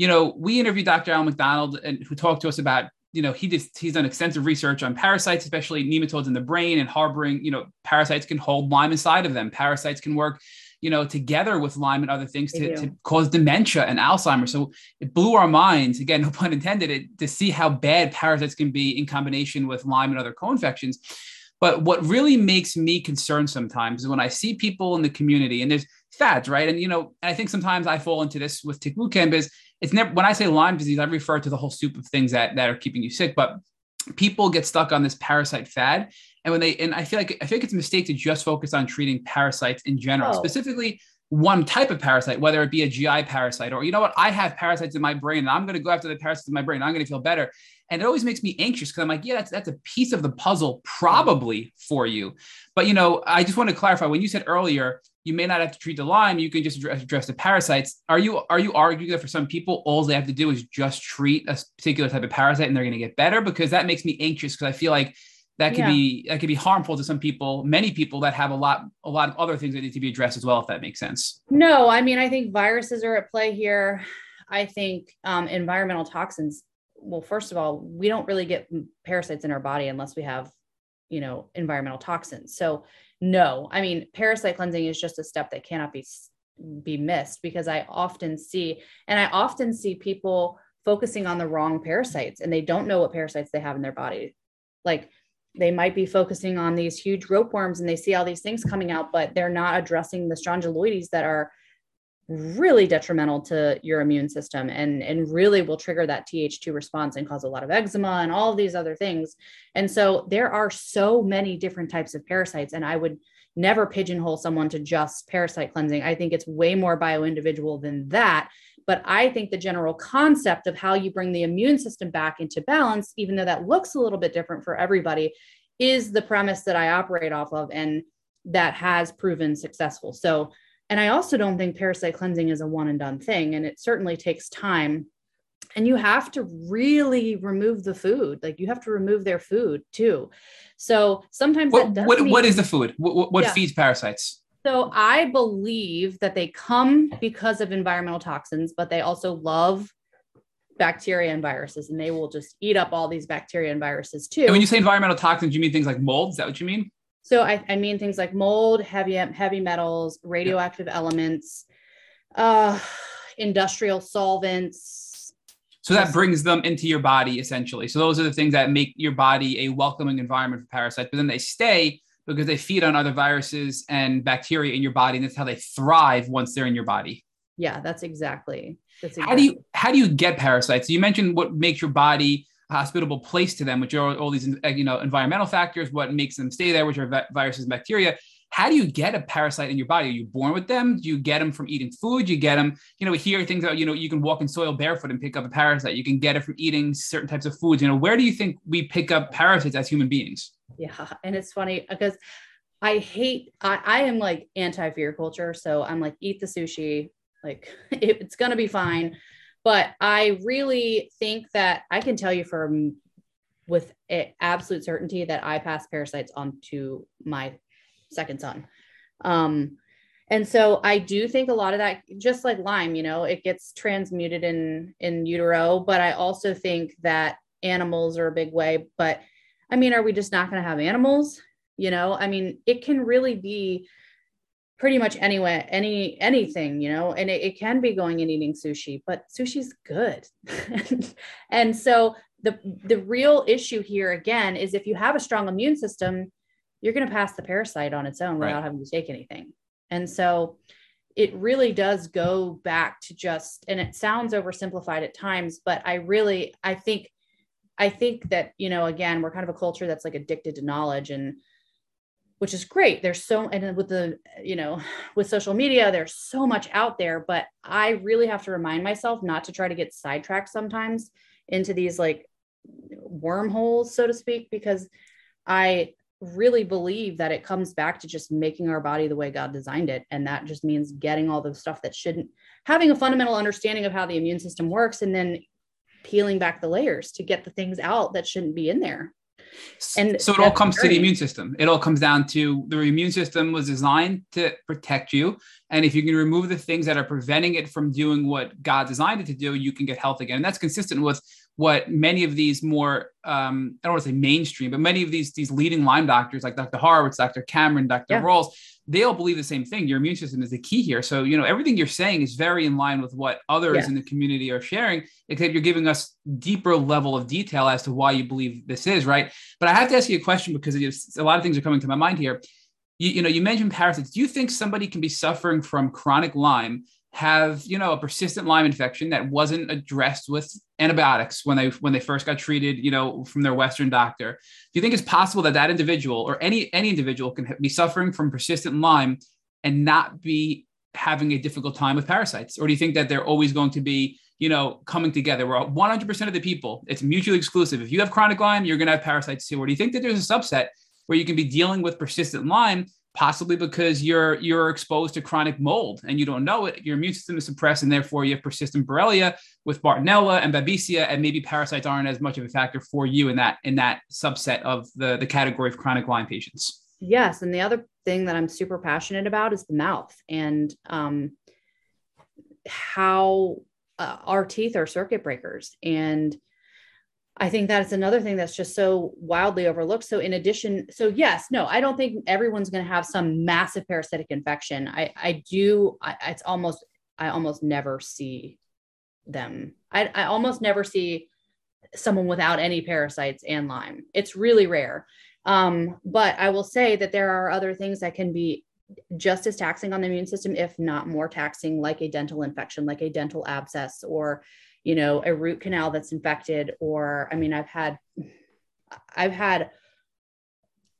you know, we interviewed Dr. Al MacDonald and who talked to us about, you know, he just he's done extensive research on parasites, especially nematodes in the brain and harboring, you know, parasites can hold Lyme inside of them. Parasites can work, you know, together with Lyme and other things to, to cause dementia and Alzheimer's. So it blew our minds, again, [LAUGHS] no pun intended, it, to see how bad parasites can be in combination with Lyme and other co-infections. But what really makes me concerned sometimes is when I see people in the community and there's fads, right? And you know, and I think sometimes I fall into this with Camp is it's never when I say Lyme disease, I refer to the whole soup of things that that are keeping you sick. But people get stuck on this parasite fad and when they and i feel like i think it's a mistake to just focus on treating parasites in general oh. specifically one type of parasite whether it be a gi parasite or you know what i have parasites in my brain and i'm going to go after the parasites in my brain i'm going to feel better and it always makes me anxious because i'm like yeah that's that's a piece of the puzzle probably for you but you know i just want to clarify when you said earlier you may not have to treat the Lyme. You can just address, address the parasites. Are you are you arguing that for some people, all they have to do is just treat a particular type of parasite and they're going to get better? Because that makes me anxious because I feel like that could yeah. be that could be harmful to some people, many people that have a lot a lot of other things that need to be addressed as well. If that makes sense. No, I mean I think viruses are at play here. I think um, environmental toxins. Well, first of all, we don't really get parasites in our body unless we have, you know, environmental toxins. So no i mean parasite cleansing is just a step that cannot be be missed because i often see and i often see people focusing on the wrong parasites and they don't know what parasites they have in their body. Like they might be focusing on these huge ropeworms and they see all these things coming out but they're not addressing the strongyloides that are really detrimental to your immune system and, and really will trigger that Th2 response and cause a lot of eczema and all these other things. And so there are so many different types of parasites. And I would never pigeonhole someone to just parasite cleansing. I think it's way more bio individual than that. But I think the general concept of how you bring the immune system back into balance, even though that looks a little bit different for everybody, is the premise that I operate off of and that has proven successful. So and I also don't think parasite cleansing is a one and done thing. And it certainly takes time. And you have to really remove the food. Like you have to remove their food too. So sometimes what, what, what is the food? What, what yeah. feeds parasites? So I believe that they come because of environmental toxins, but they also love bacteria and viruses, and they will just eat up all these bacteria and viruses too. And when you say environmental toxins, you mean things like mold? Is that what you mean? So I, I mean things like mold, heavy heavy metals, radioactive yeah. elements, uh, industrial solvents. So that brings them into your body essentially. So those are the things that make your body a welcoming environment for parasites. But then they stay because they feed on other viruses and bacteria in your body, and that's how they thrive once they're in your body. Yeah, that's exactly. That's exactly. How do you how do you get parasites? You mentioned what makes your body hospitable place to them, which are all these uh, you know environmental factors, what makes them stay there, which are viruses, and bacteria. How do you get a parasite in your body? Are you born with them? Do you get them from eating food? You get them, you know, hear things about, you know, you can walk in soil barefoot and pick up a parasite. You can get it from eating certain types of foods. You know, where do you think we pick up parasites as human beings? Yeah. And it's funny because I hate, I, I am like anti fear culture. So I'm like, eat the sushi, like [LAUGHS] it, it's to be fine. But I really think that I can tell you from with absolute certainty that I pass parasites on to my second son. Um, and so I do think a lot of that, just like Lyme, you know, it gets transmuted in in utero. But I also think that animals are a big way. But I mean, are we just not going to have animals? You know, I mean, it can really be pretty much anywhere any anything you know and it, it can be going and eating sushi but sushi's good [LAUGHS] and so the the real issue here again is if you have a strong immune system you're going to pass the parasite on its own right. without having to take anything and so it really does go back to just and it sounds oversimplified at times but i really i think i think that you know again we're kind of a culture that's like addicted to knowledge and which is great. There's so, and with the, you know, [SIGHS] with social media, there's so much out there, but I really have to remind myself not to try to get sidetracked sometimes into these like wormholes, so to speak, because I really believe that it comes back to just making our body the way God designed it. And that just means getting all the stuff that shouldn't, having a fundamental understanding of how the immune system works, and then peeling back the layers to get the things out that shouldn't be in there. And so it all comes to the immune system. It all comes down to the immune system was designed to protect you. And if you can remove the things that are preventing it from doing what God designed it to do, you can get health again. And that's consistent with what many of these more um, I don't want to say mainstream, but many of these these leading Lyme doctors like Dr. Horowitz, Dr. Cameron, Dr. Yeah. Rawls, they all believe the same thing. Your immune system is the key here. So, you know, everything you're saying is very in line with what others yeah. in the community are sharing, except you're giving us deeper level of detail as to why you believe this is, right? But I have to ask you a question because a lot of things are coming to my mind here. You, you know, you mentioned parasites. Do you think somebody can be suffering from chronic Lyme have you know a persistent Lyme infection that wasn't addressed with antibiotics when they when they first got treated you know from their Western doctor. Do you think it's possible that that individual or any any individual can be suffering from persistent Lyme and not be having a difficult time with parasites, or do you think that they're always going to be you know coming together? Where 100% of the people, it's mutually exclusive. If you have chronic Lyme, you're going to have parasites too. Or do you think that there's a subset where you can be dealing with persistent Lyme possibly because you're you're exposed to chronic mold and you don't know it. Your immune system is suppressed and therefore you have persistent borrelia with bartonella and babesia and maybe parasites aren't as much of a factor for you in that in that subset of the the category of chronic lyme patients. Yes. And the other thing that i'm super passionate about is the mouth and um, how uh, our teeth are circuit breakers. And I think that's another thing that's just so wildly overlooked. So, in addition, so yes, no, I don't think everyone's going to have some massive parasitic infection. I, I do. I, it's almost, I almost never see them. I, I almost never see someone without any parasites and Lyme. It's really rare. Um, but I will say that there are other things that can be just as taxing on the immune system, if not more taxing, like a dental infection, like a dental abscess, or you know a root canal that's infected or i mean i've had i've had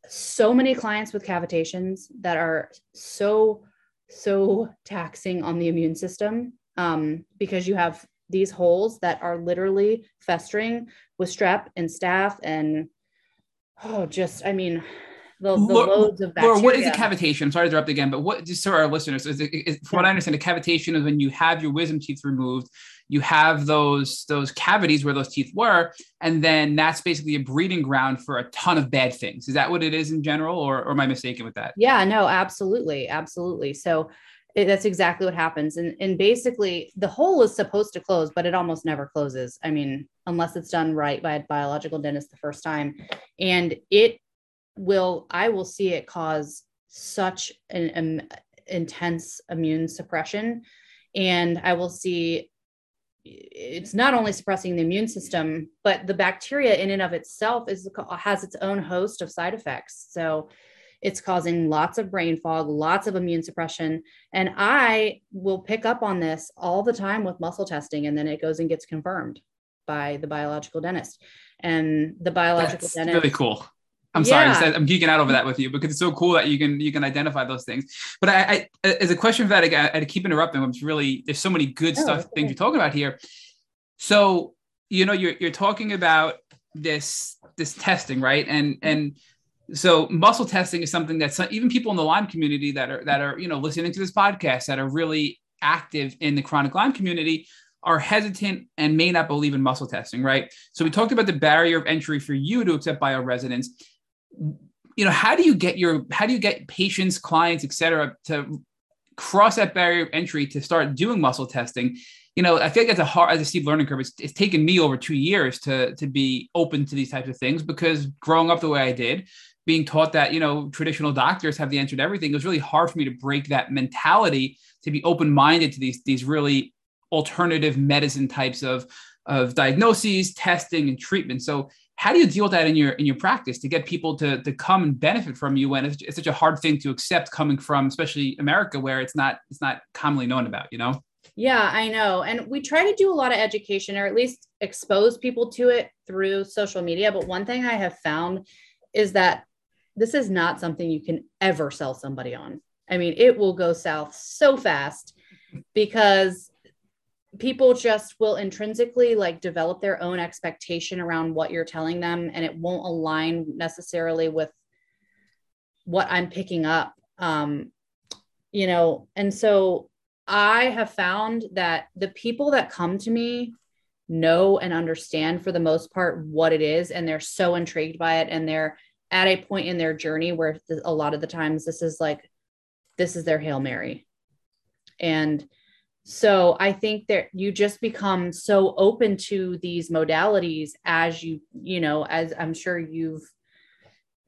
so many clients with cavitations that are so so taxing on the immune system um, because you have these holes that are literally festering with strep and staph and oh just i mean the, the Laura, loads of bacteria. Laura, what is a cavitation? I'm sorry to interrupt again, but what just so our listeners, is, it, is, from what I understand, a cavitation is when you have your wisdom teeth removed, you have those those cavities where those teeth were, and then that's basically a breeding ground for a ton of bad things. Is that what it is in general, or, or am I mistaken with that? Yeah, no, absolutely, absolutely. So it, that's exactly what happens, and and basically the hole is supposed to close, but it almost never closes. I mean, unless it's done right by a biological dentist the first time, and it will I will see it cause such an, an intense immune suppression, and I will see it's not only suppressing the immune system, but the bacteria in and of itself is has its own host of side effects. So it's causing lots of brain fog, lots of immune suppression. And I will pick up on this all the time with muscle testing, and then it goes and gets confirmed by the biological dentist. And the biological That's dentist really cool. I'm yeah. sorry, I'm geeking out over that with you because it's so cool that you can you can identify those things. But I, I as a question for that, I, I keep interrupting. It's really there's so many good oh, stuff okay. things you're talking about here. So you know you're you're talking about this this testing, right? And mm-hmm. and so muscle testing is something that even people in the Lyme community that are that are you know listening to this podcast that are really active in the chronic Lyme community are hesitant and may not believe in muscle testing, right? So we talked about the barrier of entry for you to accept bioresonance you know how do you get your how do you get patients clients et cetera to cross that barrier of entry to start doing muscle testing? You know i feel like that's a hard as a steep learning curve it's, it's taken me over two years to to be open to these types of things because growing up the way i did being taught that you know traditional doctors have the answer to everything it was really hard for me to break that mentality to be open-minded to these these really alternative medicine types of of diagnoses testing and treatment. So how do you deal with that in your in your practice to get people to to come and benefit from you when it's, it's such a hard thing to accept coming from especially america where it's not it's not commonly known about you know? Yeah i know. And we try to do a lot of education or at least expose people to it through social media. But one thing i have found is that this is not something you can ever sell somebody on. I mean it will go south so fast because people just will intrinsically like develop their own expectation around what you're telling them and it won't align necessarily with what i'm picking up um you know? And so i have found that the people that come to me know and understand for the most part what it is and they're so intrigued by it and they're at a point in their journey where a lot of the times this is like this is their hail mary. And so I think that you just become so open to these modalities as you, you know, as I'm sure you've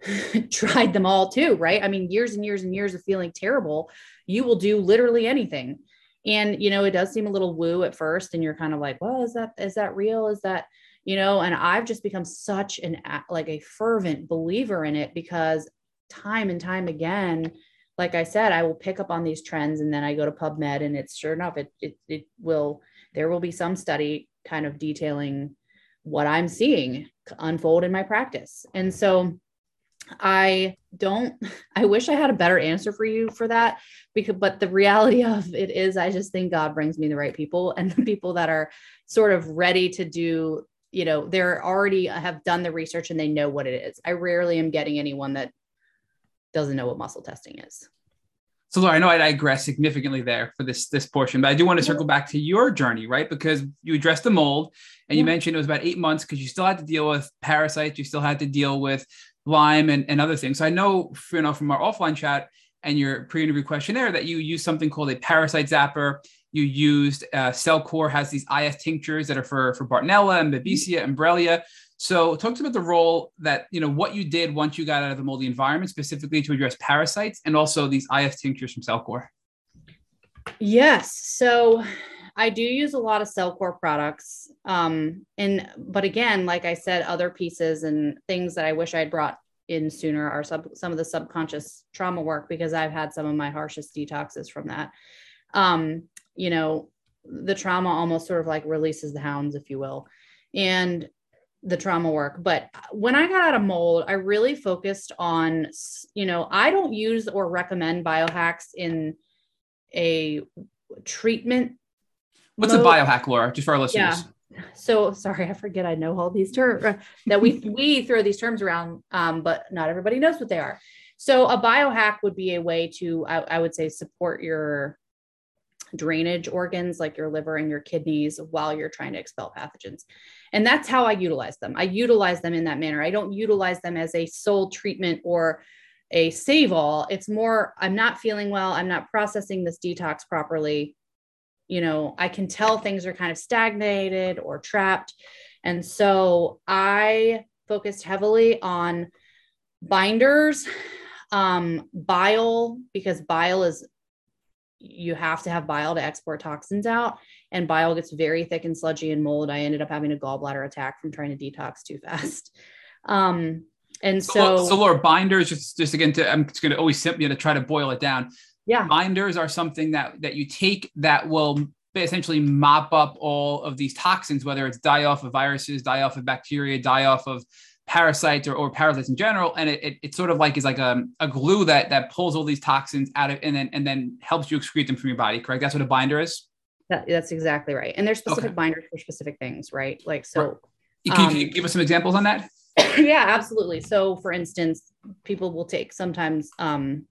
[LAUGHS] tried them all too, right? I mean, years and years and years of feeling terrible, you will do literally anything. And you know, it does seem a little woo at first, and you're kind of like, well, is that is that real? Is that you know? And I've just become such an like a fervent believer in it because time and time again, like I said, I will pick up on these trends and then I go to PubMed and it's sure enough, it, it, it will, there will be some study kind of detailing what I'm seeing unfold in my practice. And so I don't, [LAUGHS] I wish I had a better answer for you for that because, but the reality [LAUGHS] of it is, I just think God brings me the right people and the people that are sort of ready to do, you know, they're already have done the research and they know what it is. I rarely am getting anyone that doesn't know what muscle testing is. So Laura, I know I digress significantly there for this this portion, but I do want to circle back to your journey, right? Because you addressed the mold, and you mentioned it was about eight months because you still had to deal with parasites, you still had to deal with Lyme and, and other things. So I know, you know, from our offline chat and your pre-interview questionnaire that you use something called a parasite zapper. You used uh, Cellcore has these IS tinctures that are for for Bartonella and Babesia and Borrelia. So talk to me about the role that, you know, what you did once you got out of the moldy environment, specifically to address parasites and also these IF tinctures from Cellcore. Yes. So I do use a lot of Cellcore products. Um, and, but again, like I said, other pieces and things that I wish I'd brought in sooner are sub, some of the subconscious trauma work because I've had some of my harshest detoxes from that. Um, you know, the trauma almost sort of like releases the hounds, if you will. And the trauma work. But when I got out of mold, I really focused on, you know, I don't use or recommend biohacks in a treatment. What's mode. a biohack, Laura? Just for our listeners. Yeah. So sorry, I forget I know all these terms uh, that we [LAUGHS] we throw these terms around, um, but not everybody knows what they are. So a biohack would be a way to, I, I would say, support your drainage organs like your liver and your kidneys while you're trying to expel pathogens. And that's how I utilize them. I utilize them in that manner. I don't utilize them as a sole treatment or a save all. It's more, I'm not feeling well. I'm not processing this detox properly. You know, I can tell things are kind of stagnated or trapped. And so I focused heavily on binders, um, bile, because bile is you have to have bile to export toxins out and bile gets very thick and sludgy and mold. I ended up having a gallbladder attack from trying to detox too fast. [LAUGHS] Um, and so so, so laura binders just just again to i'm just going to always simply to try to boil it down. Yeah. Binders are something that that you take that will essentially mop up all of these toxins whether it's die off of viruses die off of bacteria die off of parasites or, or parasites in general and it, it, it sort of like is like a, a glue that that pulls all these toxins out of and then and then helps you excrete them from your body correct that's what a binder is that, that's exactly right and there's specific okay. binders for specific things right like so right. can, um, can, you give us some examples on that [COUGHS] yeah absolutely so for instance people will take sometimes um,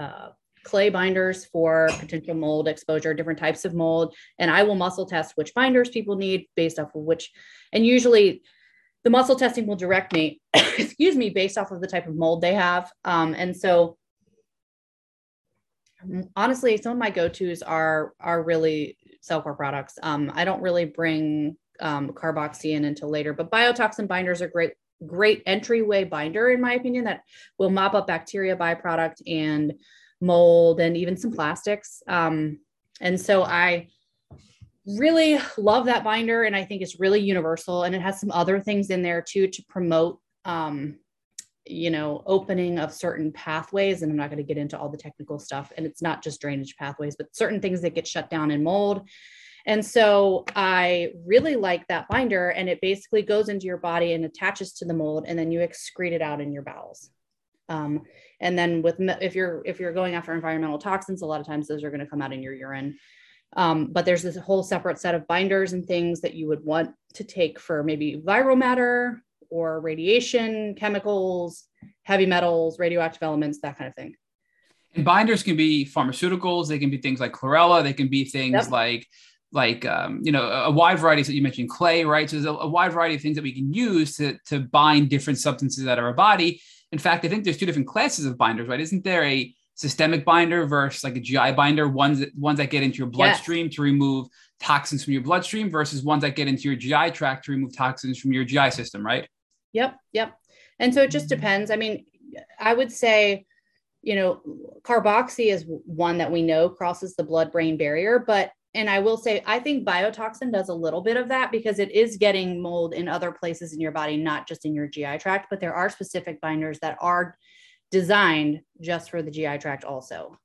uh, clay binders for potential mold exposure, different types of mold. And I will muscle test which binders people need based off of which. And usually the muscle testing will direct me, [COUGHS] excuse me, based off of the type of mold they have. Um, and so honestly, some of my go-tos are are really Cellcore products. Um, I don't really bring um, carboxy in until later, but biotoxin binders are great, great entryway binder in my opinion that will mop up bacteria byproduct and mold and even some plastics. Um, and so I really love that binder and I think it's really universal and it has some other things in there too to promote um, you know opening of certain pathways and I'm not going to get into all the technical stuff and it's not just drainage pathways but certain things that get shut down in mold. And so I really like that binder and it basically goes into your body and attaches to the mold and then you excrete it out in your bowels. Um, and then with if you're if you're going after environmental toxins a lot of times those are going to come out in your urine um, but there's this whole separate set of binders and things that you would want to take for maybe viral matter or radiation, chemicals, heavy metals, radioactive elements, that kind of thing. And binders can be pharmaceuticals. They can be things like chlorella. They can be things yep. like like um, you know a wide variety that you mentioned clay right so there's a, a, wide variety of things that we can use to to bind different substances out of our body in fact i think there's two different classes of binders right isn't there a systemic binder versus like a GI binder, ones that ones that get into your bloodstream yes. to remove toxins from your bloodstream versus ones that get into your GI tract to remove toxins from your GI system, right? Yep, yep. And so it just depends. I mean, I would say, you know, carboxy is one that we know crosses the blood-brain barrier, but and I will say I think biotoxin does a little bit of that because it is getting mold in other places in your body, not just in your GI tract, but there are specific binders that are designed just for the GI tract also.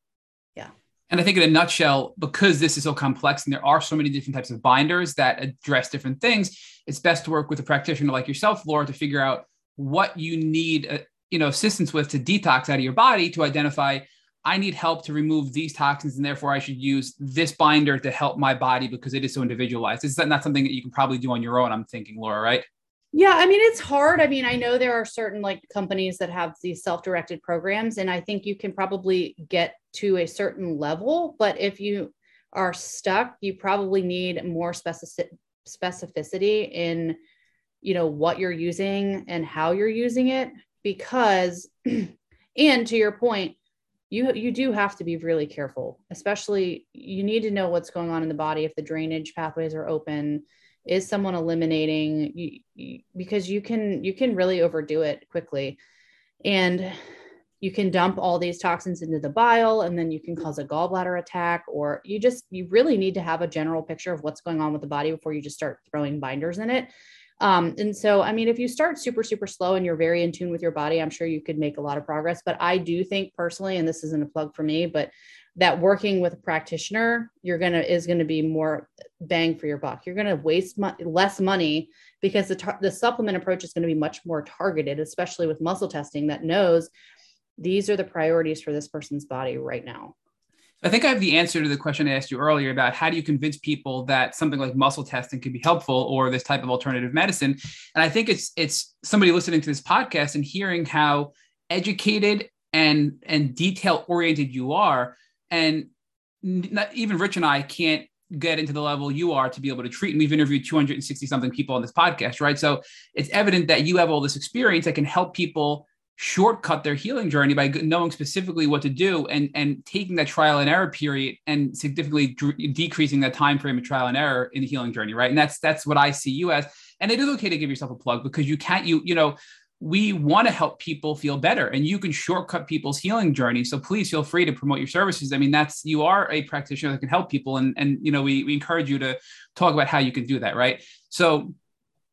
Yeah. And I think in a nutshell, because this is so complex and there are so many different types of binders that address different things, it's best to work with a practitioner like yourself, Laura, to figure out what you need, uh, you know, assistance with to detox out of your body to identify I need help to remove these toxins, and therefore I should use this binder to help my body because it is so individualized. Is that not something that you can probably do on your own? I'm thinking, Laura, right? Yeah, I mean, it's hard. I mean, I know there are certain like companies that have these self directed programs, and I think you can probably get to a certain level. But if you are stuck, you probably need more specific specificity in you know what you're using and how you're using it because [CLEARS THROAT] and to your point you you do have to be really careful especially you need to know what's going on in the body if the drainage pathways are open is someone eliminating you, you, because you can you can really overdo it quickly. And you can dump all these toxins into the bile and then you can cause a gallbladder attack or you just you really need to have a general picture of what's going on with the body before you just start throwing binders in it. Um, and so i mean if you start super super slow and you're very in tune with your body i'm sure you could make a lot of progress. But i do think personally and this isn't a plug for me but that working with a practitioner you're gonna is gonna be more bang for your buck you're gonna waste mo- less money because the, tar- the supplement approach is going to be much more targeted especially with muscle testing that knows these are the priorities for this person's body right now I think I have the answer to the question I asked you earlier about how do you convince people that something like muscle testing can be helpful or this type of alternative medicine. And I think it's it's somebody listening to this podcast and hearing how educated and and detail oriented you are and not, even Rich and I can't get into the level you are to be able to treat. And we've interviewed 260 something people on this podcast, right? So it's evident that you have all this experience that can help people shortcut their healing journey by knowing specifically what to do and and taking that trial and error period and significantly decreasing that time frame of trial and error in the healing journey right and that's that's what i see you as and it is okay to give yourself a plug because you can't you you know we want to help people feel better and you can shortcut people's healing journey. So please feel free to promote your services. I mean that's you are a practitioner that can help people and and you know we, we encourage you to talk about how you can do that right? So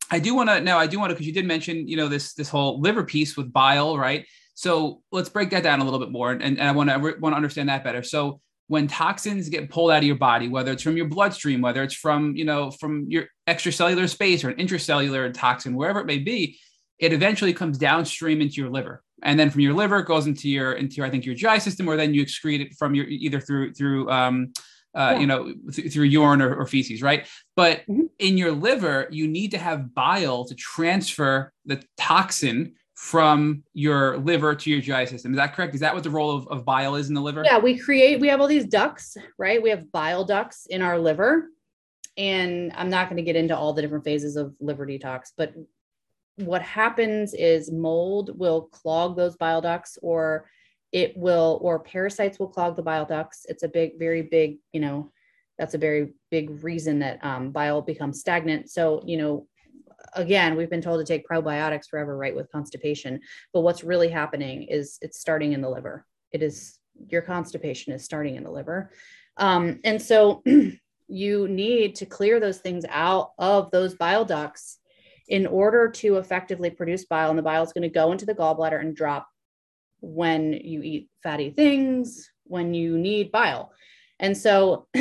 i do want to now i do want to because you did mention you know this this whole liver piece with bile right? So let's break that down a little bit more and, and i want to want to understand that better. So when toxins get pulled out of your body whether it's from your bloodstream whether it's from you know from your extracellular space or an intracellular toxin wherever it may be it eventually comes downstream into your liver. And then from your liver it goes into your into your, i think your gi system or then you excrete it from your either through through um, uh, yeah. you know th- through urine or, or, feces right? But mm-hmm. in your liver you need to have bile to transfer the toxin from your liver to your gi system. Is that correct? Is that what the role of, of bile is in the liver? Yeah we create we have all these ducts right? We have bile ducts in our liver. And i'm not going to get into all the different phases of liver detox but what happens is mold will clog those bile ducts or it will or parasites will clog the bile ducts. It's a big very big you know that's a very big reason that um, bile becomes stagnant. So you know again we've been told to take probiotics forever right with constipation. But what's really happening is it's starting in the liver. It is your constipation is starting in the liver. Um, and so [CLEARS THROAT] you need to clear those things out of those bile ducts in order to effectively produce bile, and the bile is going to go into the gallbladder and drop when you eat fatty things, when you need bile. And so, [CLEARS THROAT]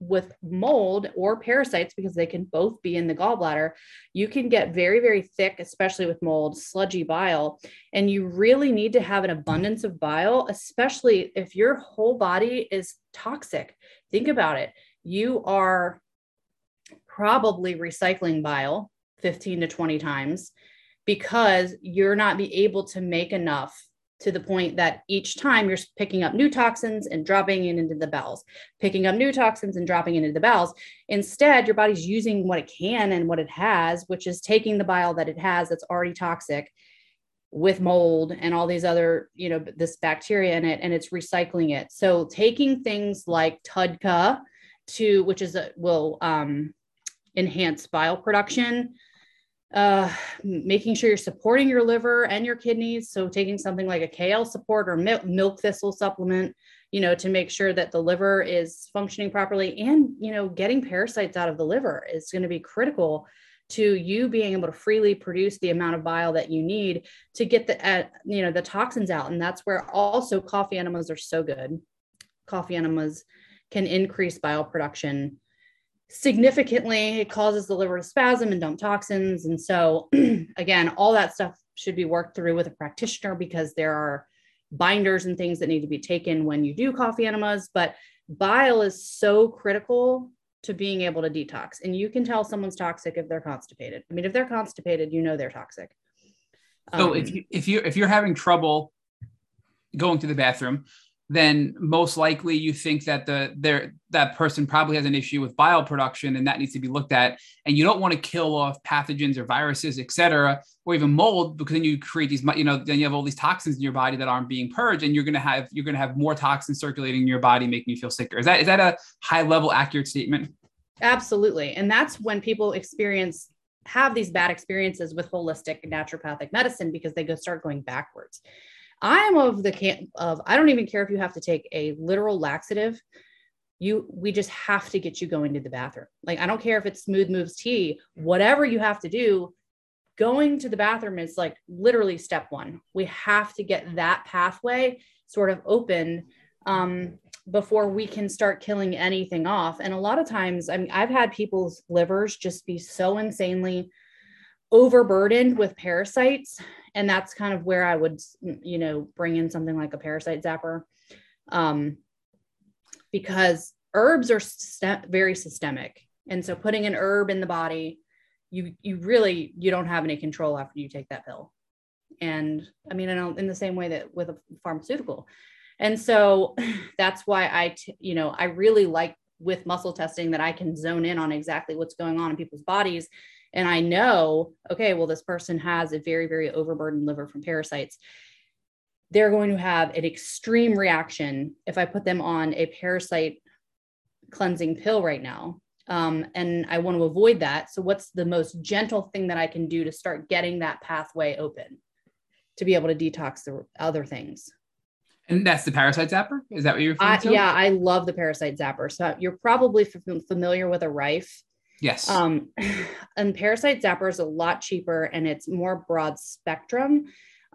with mold or parasites, because they can both be in the gallbladder, you can get very, very thick, especially with mold, sludgy bile. And you really need to have an abundance of bile, especially if your whole body is toxic. Think about it. You are probably recycling bile 15 to 20 times because you're not be able to make enough to the point that each time you're picking up new toxins and dropping it into the bowels, picking up new toxins and dropping it into the bowels. Instead, your body's using what it can and what it has, which is taking the bile that it has that's already toxic with mold and all these other, you know, this bacteria in it, and it's recycling it. So taking things like TUDCA to, which is a, will um, enhance bile production uh, making sure you're supporting your liver and your kidneys. So taking something like a KL Support or milk, milk thistle supplement, you know, to make sure that the liver is functioning properly and, you know, getting parasites out of the liver is going to be critical to you being able to freely produce the amount of bile that you need to get the uh, you know the toxins out and that's where also coffee enemas are so good coffee enemas can increase bile production significantly it causes the liver to spasm and dump toxins and so [CLEARS THROAT] again all that stuff should be worked through with a practitioner because there are binders and things that need to be taken when you do coffee enemas but bile is so critical to being able to detox. And you can tell someone's toxic if they're constipated. I mean, if they're constipated, you know they're toxic. So um, if you if you if you're having trouble going to the bathroom, then most likely you think that the there that person probably has an issue with bile production and that needs to be looked at. And you don't want to kill off pathogens or viruses, et cetera, or even mold, because then you create these, you know, then you have all these toxins in your body that aren't being purged, and you're gonna have you're gonna have more toxins circulating in your body, making you feel sicker. Is that is that a high level accurate statement? Absolutely. And that's when people experience have these bad experiences with holistic naturopathic medicine because they go start going backwards. I am of the camp of I don't even care if you have to take a literal laxative. You we just have to get you going to the bathroom. Like I don't care if it's smooth moves tea, whatever you have to do, going to the bathroom is like literally step one. We have to get that pathway sort of open um, before we can start killing anything off. And a lot of times, I mean, I've had people's livers just be so insanely overburdened with parasites and that's kind of where i would you know bring in something like a parasite zapper. Um, because herbs are st- very systemic. And so putting an herb in the body you you really you don't have any control after you take that pill. And i mean in, in the same way that with a pharmaceutical. And so [CLEARS THROAT] that's why i t- you know i really like with muscle testing that i can zone in on exactly what's going on in people's bodies and I know, okay, well, this person has a very, very overburdened liver from parasites, they're going to have an extreme reaction if I put them on a parasite cleansing pill right now. Um, and I want to avoid that. So, what's the most gentle thing that I can do to start getting that pathway open to be able to detox the other things? And that's the parasite zapper? Is that what you're referring to? Yeah, I love the parasite zapper. So, you're probably f- familiar with a Rife Yes. Um, [SIGHS] and Parasite Zapper is a lot cheaper and it's more broad spectrum.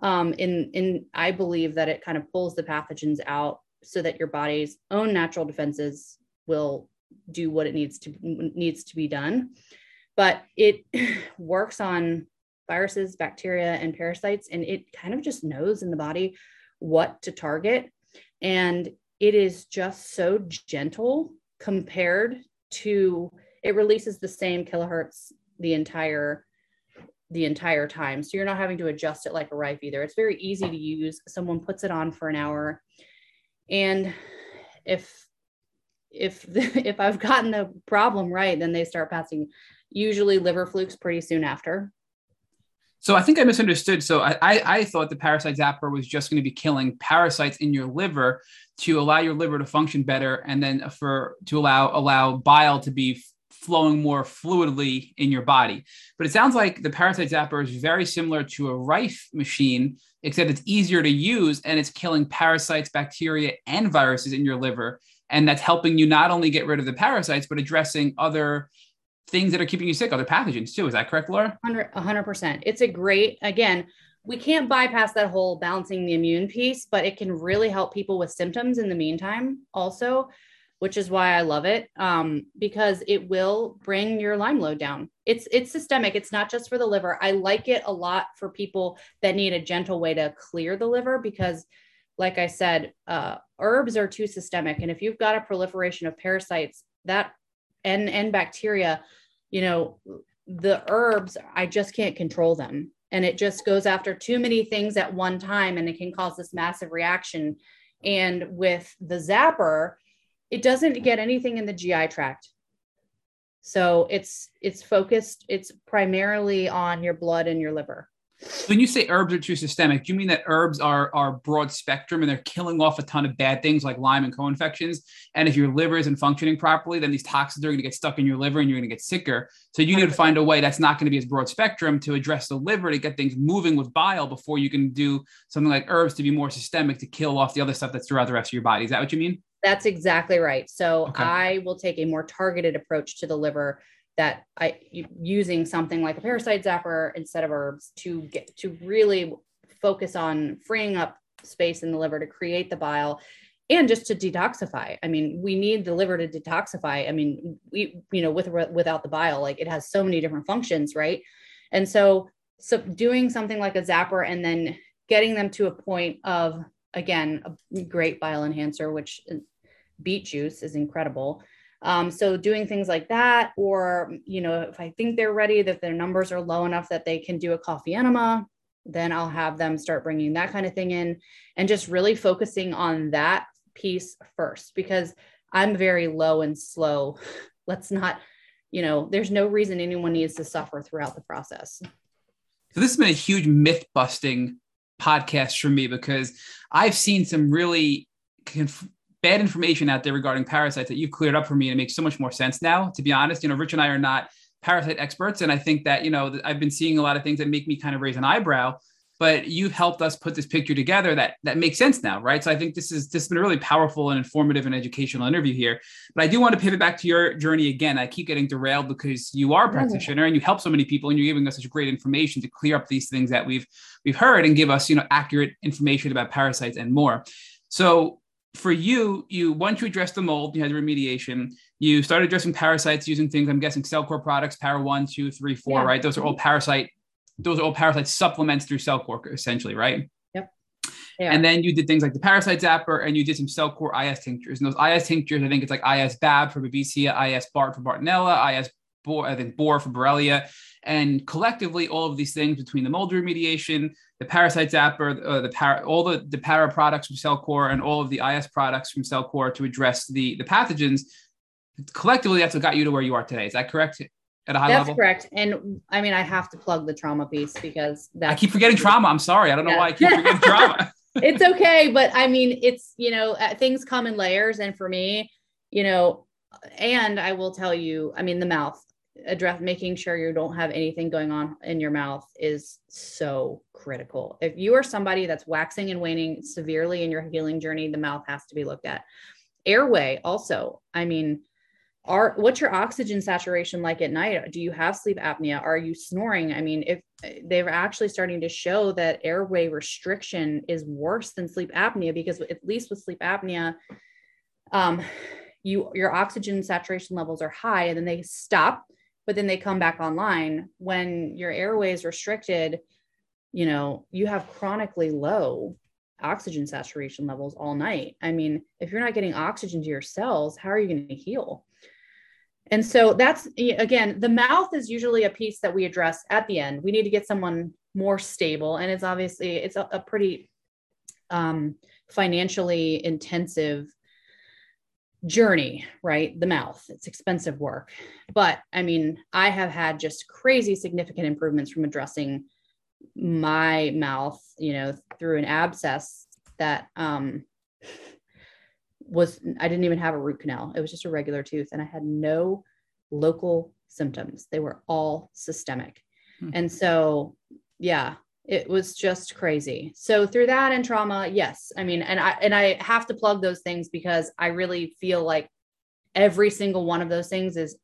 Um, in in I believe that it kind of pulls the pathogens out so that your body's own natural defenses will do what it needs to needs to be done. But it [SIGHS] works on viruses, bacteria, and parasites, and it kind of just knows in the body what to target. And it is just so gentle compared to it releases the same kilohertz the entire the entire time. So you're not having to adjust it like a Rife either. It's very easy to use. Someone puts it on for an hour. And if if [LAUGHS] if I've gotten the problem right, then they start passing usually liver flukes pretty soon after. So I think I misunderstood. So I, I, I thought the parasite zapper was just going to be killing parasites in your liver to allow your liver to function better, and then for to allow allow bile to be flowing more fluidly in your body. But it sounds like the Parasite Zapper is very similar to a Rife machine, except it's easier to use and it's killing parasites, bacteria, and viruses in your liver. And that's helping you not only get rid of the parasites, but addressing other things that are keeping you sick, other pathogens too. Is that correct, Laura? 100, 100%. It's a great, again, we can't bypass that whole balancing the immune piece, but it can really help people with symptoms in the meantime also which is why I love it um, because it will bring your Lyme load down. It's it's systemic. It's not just for the liver. I like it a lot for people that need a gentle way to clear the liver because, like I said, uh, herbs are too systemic, and if you've got a proliferation of parasites that and and bacteria, you know, the herbs I just can't control them, and it just goes after too many things at one time, and it can cause this massive reaction. And with the zapper, it doesn't get anything in the GI tract. So it's it's focused, it's primarily on your blood and your liver. When you say herbs are too systemic, do you mean that herbs are are broad spectrum and they're killing off a ton of bad things like Lyme and co-infections? And if your liver isn't functioning properly, then these toxins are going to get stuck in your liver and you're going to get sicker. So you need to find a way that's not going to be as broad spectrum to address the liver to get things moving with bile before you can do something like herbs to be more systemic to kill off the other stuff that's throughout the rest of your body. Is that what you mean? That's exactly right. So okay. I will take a more targeted approach to the liver that I using something like a parasite zapper instead of herbs to get to really focus on freeing up space in the liver to create the bile and just to detoxify. I mean, we need the liver to detoxify. I mean, we you know with without the bile, like it has so many different functions, right? And so so doing something like a zapper and then getting them to a point of again a great bile enhancer, which beet juice is incredible um, so doing things like that, or you know, if I think they're ready, that their numbers are low enough that they can do a coffee enema, then I'll have them start bringing that kind of thing in, and just really focusing on that piece first because I'm very low and slow. [LAUGHS] Let's not, you know, there's no reason anyone needs to suffer throughout the process. So this has been a huge myth busting podcast for me because I've seen some really bad information out there regarding parasites that you've cleared up for me and it makes so much more sense now. To be honest you know rich and i are not parasite experts and i think that you know i've been seeing a lot of things that make me kind of raise an eyebrow but you've helped us put this picture together that that makes sense now right? So i think this is this has been a really powerful and informative and educational interview here. But i do want to pivot back to your journey again. I keep getting derailed because you are a practitioner and you help so many people and you're giving us such great information to clear up these things that we've we've heard and give us you know accurate information about parasites and more. So for you, you once you addressed the mold, you had the remediation. You started addressing parasites using things. I'm guessing Cellcore products, Para One, Two, Three, Four, yeah. right? Those are all parasite. Those are all parasite supplements through Cellcore, essentially, right? Yep. Yeah. And then you did things like the parasite zapper, and you did some Cellcore IS tinctures. And those IS tinctures, I think it's like IS Bab for Babesia, IS Bart for Bartonella, IS Bor, I think Bor for Borrelia, and collectively, all of these things between the mold remediation, the parasite zapper, uh, the para, all the, the para products from Cellcore, and all of the IS products from Cellcore to address the, the pathogens, collectively, that's what got you to where you are today. Is that correct? At a high level that's level? correct. And I mean, I have to plug the trauma piece because that I keep forgetting trauma. I'm sorry. I don't yeah. know why I keep forgetting [LAUGHS] trauma. it's okay. But I mean, it's, you know, uh, things come in layers. And for me, you know, and I will tell you, I mean, the mouth, address making sure you don't have anything going on in your mouth is so critical. If you are somebody that's waxing and waning severely in your healing journey, the mouth has to be looked at. Airway also, I mean, are what's your oxygen saturation like at night? Do you have sleep apnea? Are you snoring? I mean, if they're actually starting to show that airway restriction is worse than sleep apnea because at least with sleep apnea, um, you your oxygen saturation levels are high and then they stop but then they come back online when your airway is restricted you know you have chronically low oxygen saturation levels all night. I mean if you're not getting oxygen to your cells how are you going to heal? And so that's again the mouth is usually a piece that we address at the end. We need to get someone more stable and it's obviously it's a, a pretty um, financially intensive journey, right? The mouth, it's expensive work. But I mean, I have had just crazy significant improvements from addressing my mouth, you know, through an abscess that um was I didn't even have a root canal. It was just a regular tooth and I had no local symptoms. They were all systemic. Hmm. And so, yeah, it was just crazy so through that and trauma yes i mean and i and i have to plug those things because i really feel like every single one of those things is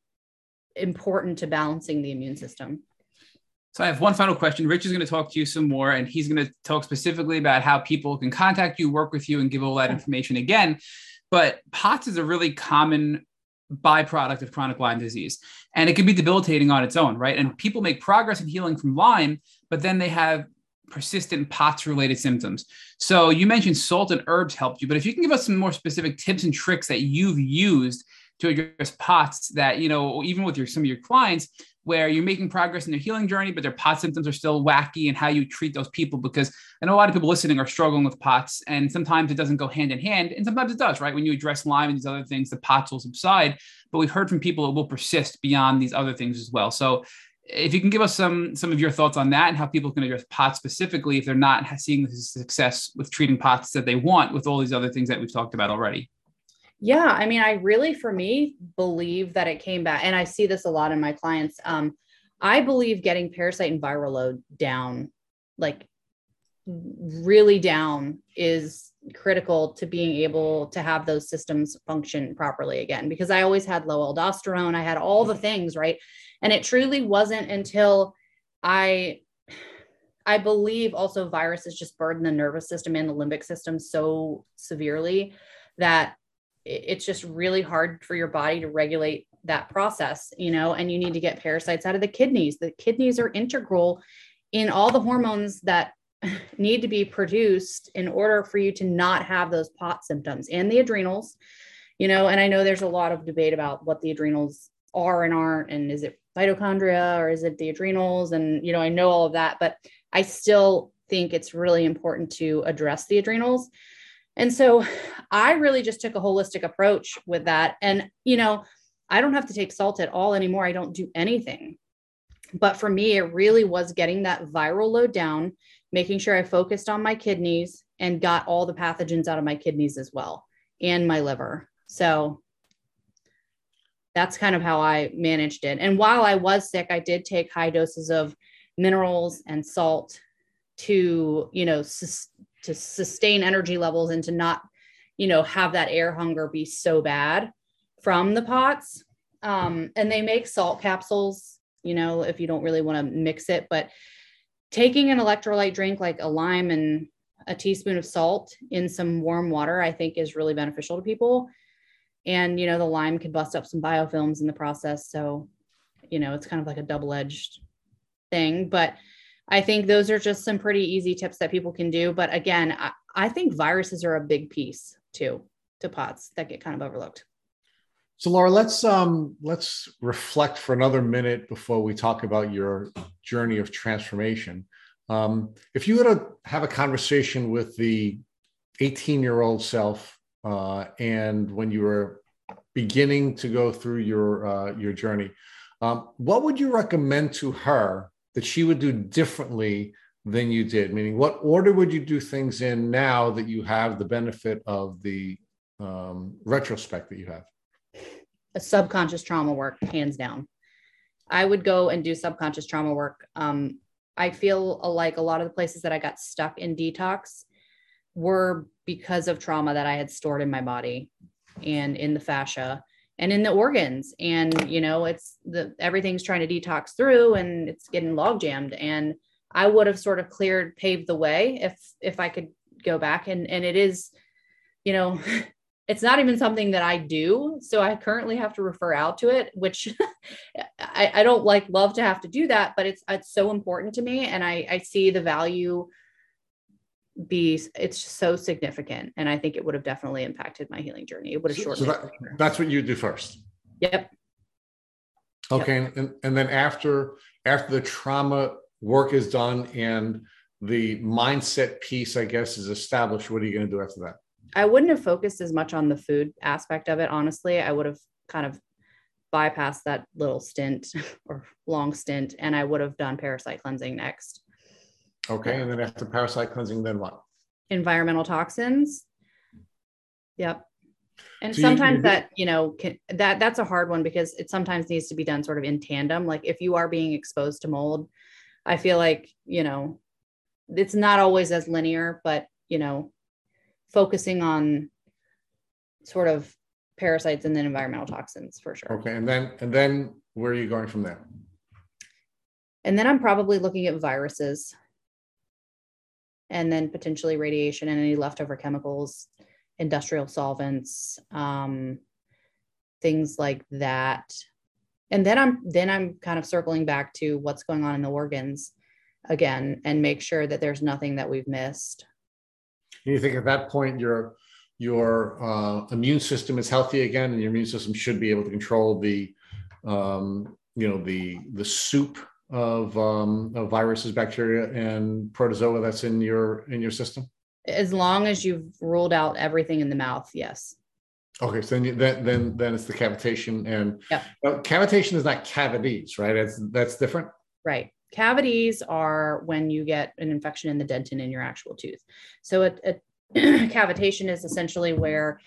important to balancing the immune system so i have one final question rich is going to talk to you some more and he's going to talk specifically about how people can contact you work with you and give all that information again but POTS is a really common byproduct of chronic Lyme disease. And it can be debilitating on its own, right? And people make progress in healing from Lyme, but then they have persistent POTS related symptoms. So you mentioned salt and herbs helped you, but if you can give us some more specific tips and tricks that you've used to address POTS that, you know, even with your some of your clients, where you're making progress in their healing journey, but their POTS symptoms are still wacky and how you treat those people. Because I know a lot of people listening are struggling with POTS, and sometimes it doesn't go hand in hand, and sometimes it does, right? When you address Lyme and these other things, the POTS will subside. But we've heard from people it will persist beyond these other things as well. So if you can give us some some of your thoughts on that and how people can address POTS specifically if they're not seeing the success with treating POTS that they want with all these other things that we've talked about already. Yeah, I mean, I really, for me, believe that it came back, and I see this a lot in my clients. Um, I believe getting parasite and viral load down, like really down, is critical to being able to have those systems function properly again because I always had low aldosterone. I had all the things, right? And it truly wasn't until I I believe also viruses just burden the nervous system and the limbic system so severely that it's just really hard for your body to regulate that process, you know, and you need to get parasites out of the kidneys. The kidneys are integral in all the hormones that [LAUGHS] need to be produced in order for you to not have those pot symptoms and the adrenals you know and i know there's a lot of debate about what the adrenals are and aren't and is it mitochondria or is it the adrenals? And you know i know all of that but i still think it's really important to address the adrenals. And so i really just took a holistic approach with that. And you know i don't have to take salt at all anymore. I don't do anything. But for me it really was getting that viral load down making sure I focused on my kidneys and got all the pathogens out of my kidneys as well and my liver. So that's kind of how I managed it. And while I was sick, I did take high doses of minerals and salt to, you know, sus- to sustain energy levels and to not, you know, have that air hunger be so bad from the POTS. Um, and they make salt capsules, you know, if you don't really want to mix it, but taking an electrolyte drink like a lime and a teaspoon of salt in some warm water, I think is really beneficial to people. And, you know, the lime can bust up some biofilms in the process. So, you know, it's kind of like a double edged thing. But I think those are just some pretty easy tips that people can do. But again, I, I think viruses are a big piece too to POTS that get kind of overlooked. So Laura, let's um, let's reflect for another minute before we talk about your journey of transformation. Um, if you were to have a conversation with the 18-year-old self, uh, and when you were beginning to go through your uh, your journey, um, what would you recommend to her that she would do differently than you did? Meaning, what order would you do things in now that you have the benefit of the um, retrospect that you have? a subconscious trauma work, hands down. I would go and do subconscious trauma work. Um, I feel like a lot of the places that I got stuck in detox were because of trauma that I had stored in my body and in the fascia and in the organs. And, you know, it's the everything's trying to detox through and it's getting log jammed. And I would have sort of cleared, paved the way if if I could go back. And and it is, you know, [LAUGHS] it's not even something that I do. So I currently have to refer out to it, which [LAUGHS] I, I, don't like love to have to do that, but it's it's so important to me. And I, I see the value be it's so significant. And I think it would have definitely impacted my healing journey. It would have shortened so that, That's what you do first. Yep. Okay. Yep. And, and then after after the trauma work is done and the mindset piece, I guess, is established, what are you going to do after that? I wouldn't have focused as much on the food aspect of it. Honestly, I would have kind of bypassed that little stint [LAUGHS] or long stint, and I would have done parasite cleansing next. Okay, and then after parasite cleansing, then what? Environmental toxins. Yep. And so sometimes you, that you know can, that that's a hard one because it sometimes needs to be done sort of in tandem. Like if you are being exposed to mold, I feel like you know it's not always as linear, but you know focusing on sort of parasites and then environmental toxins for sure. Okay, and then and then where are you going from there? And then I'm probably looking at viruses and then potentially radiation and any leftover chemicals, industrial solvents, um, things like that. And then I'm then I'm kind of circling back to what's going on in the organs again and make sure that there's nothing that we've missed and you think at that point your your uh, immune system is healthy again, and your immune system should be able to control the um, you know the the soup of, um, of viruses, bacteria, and protozoa that's in your in your system. As long as you've ruled out everything in the mouth, yes. Okay, so then you, then then then it's the cavitation, and yep. cavitation is not cavities, right? That's that's different. Right. Cavities are when you get an infection in the dentin in your actual tooth. So a, a [CLEARS THROAT] cavitation is essentially where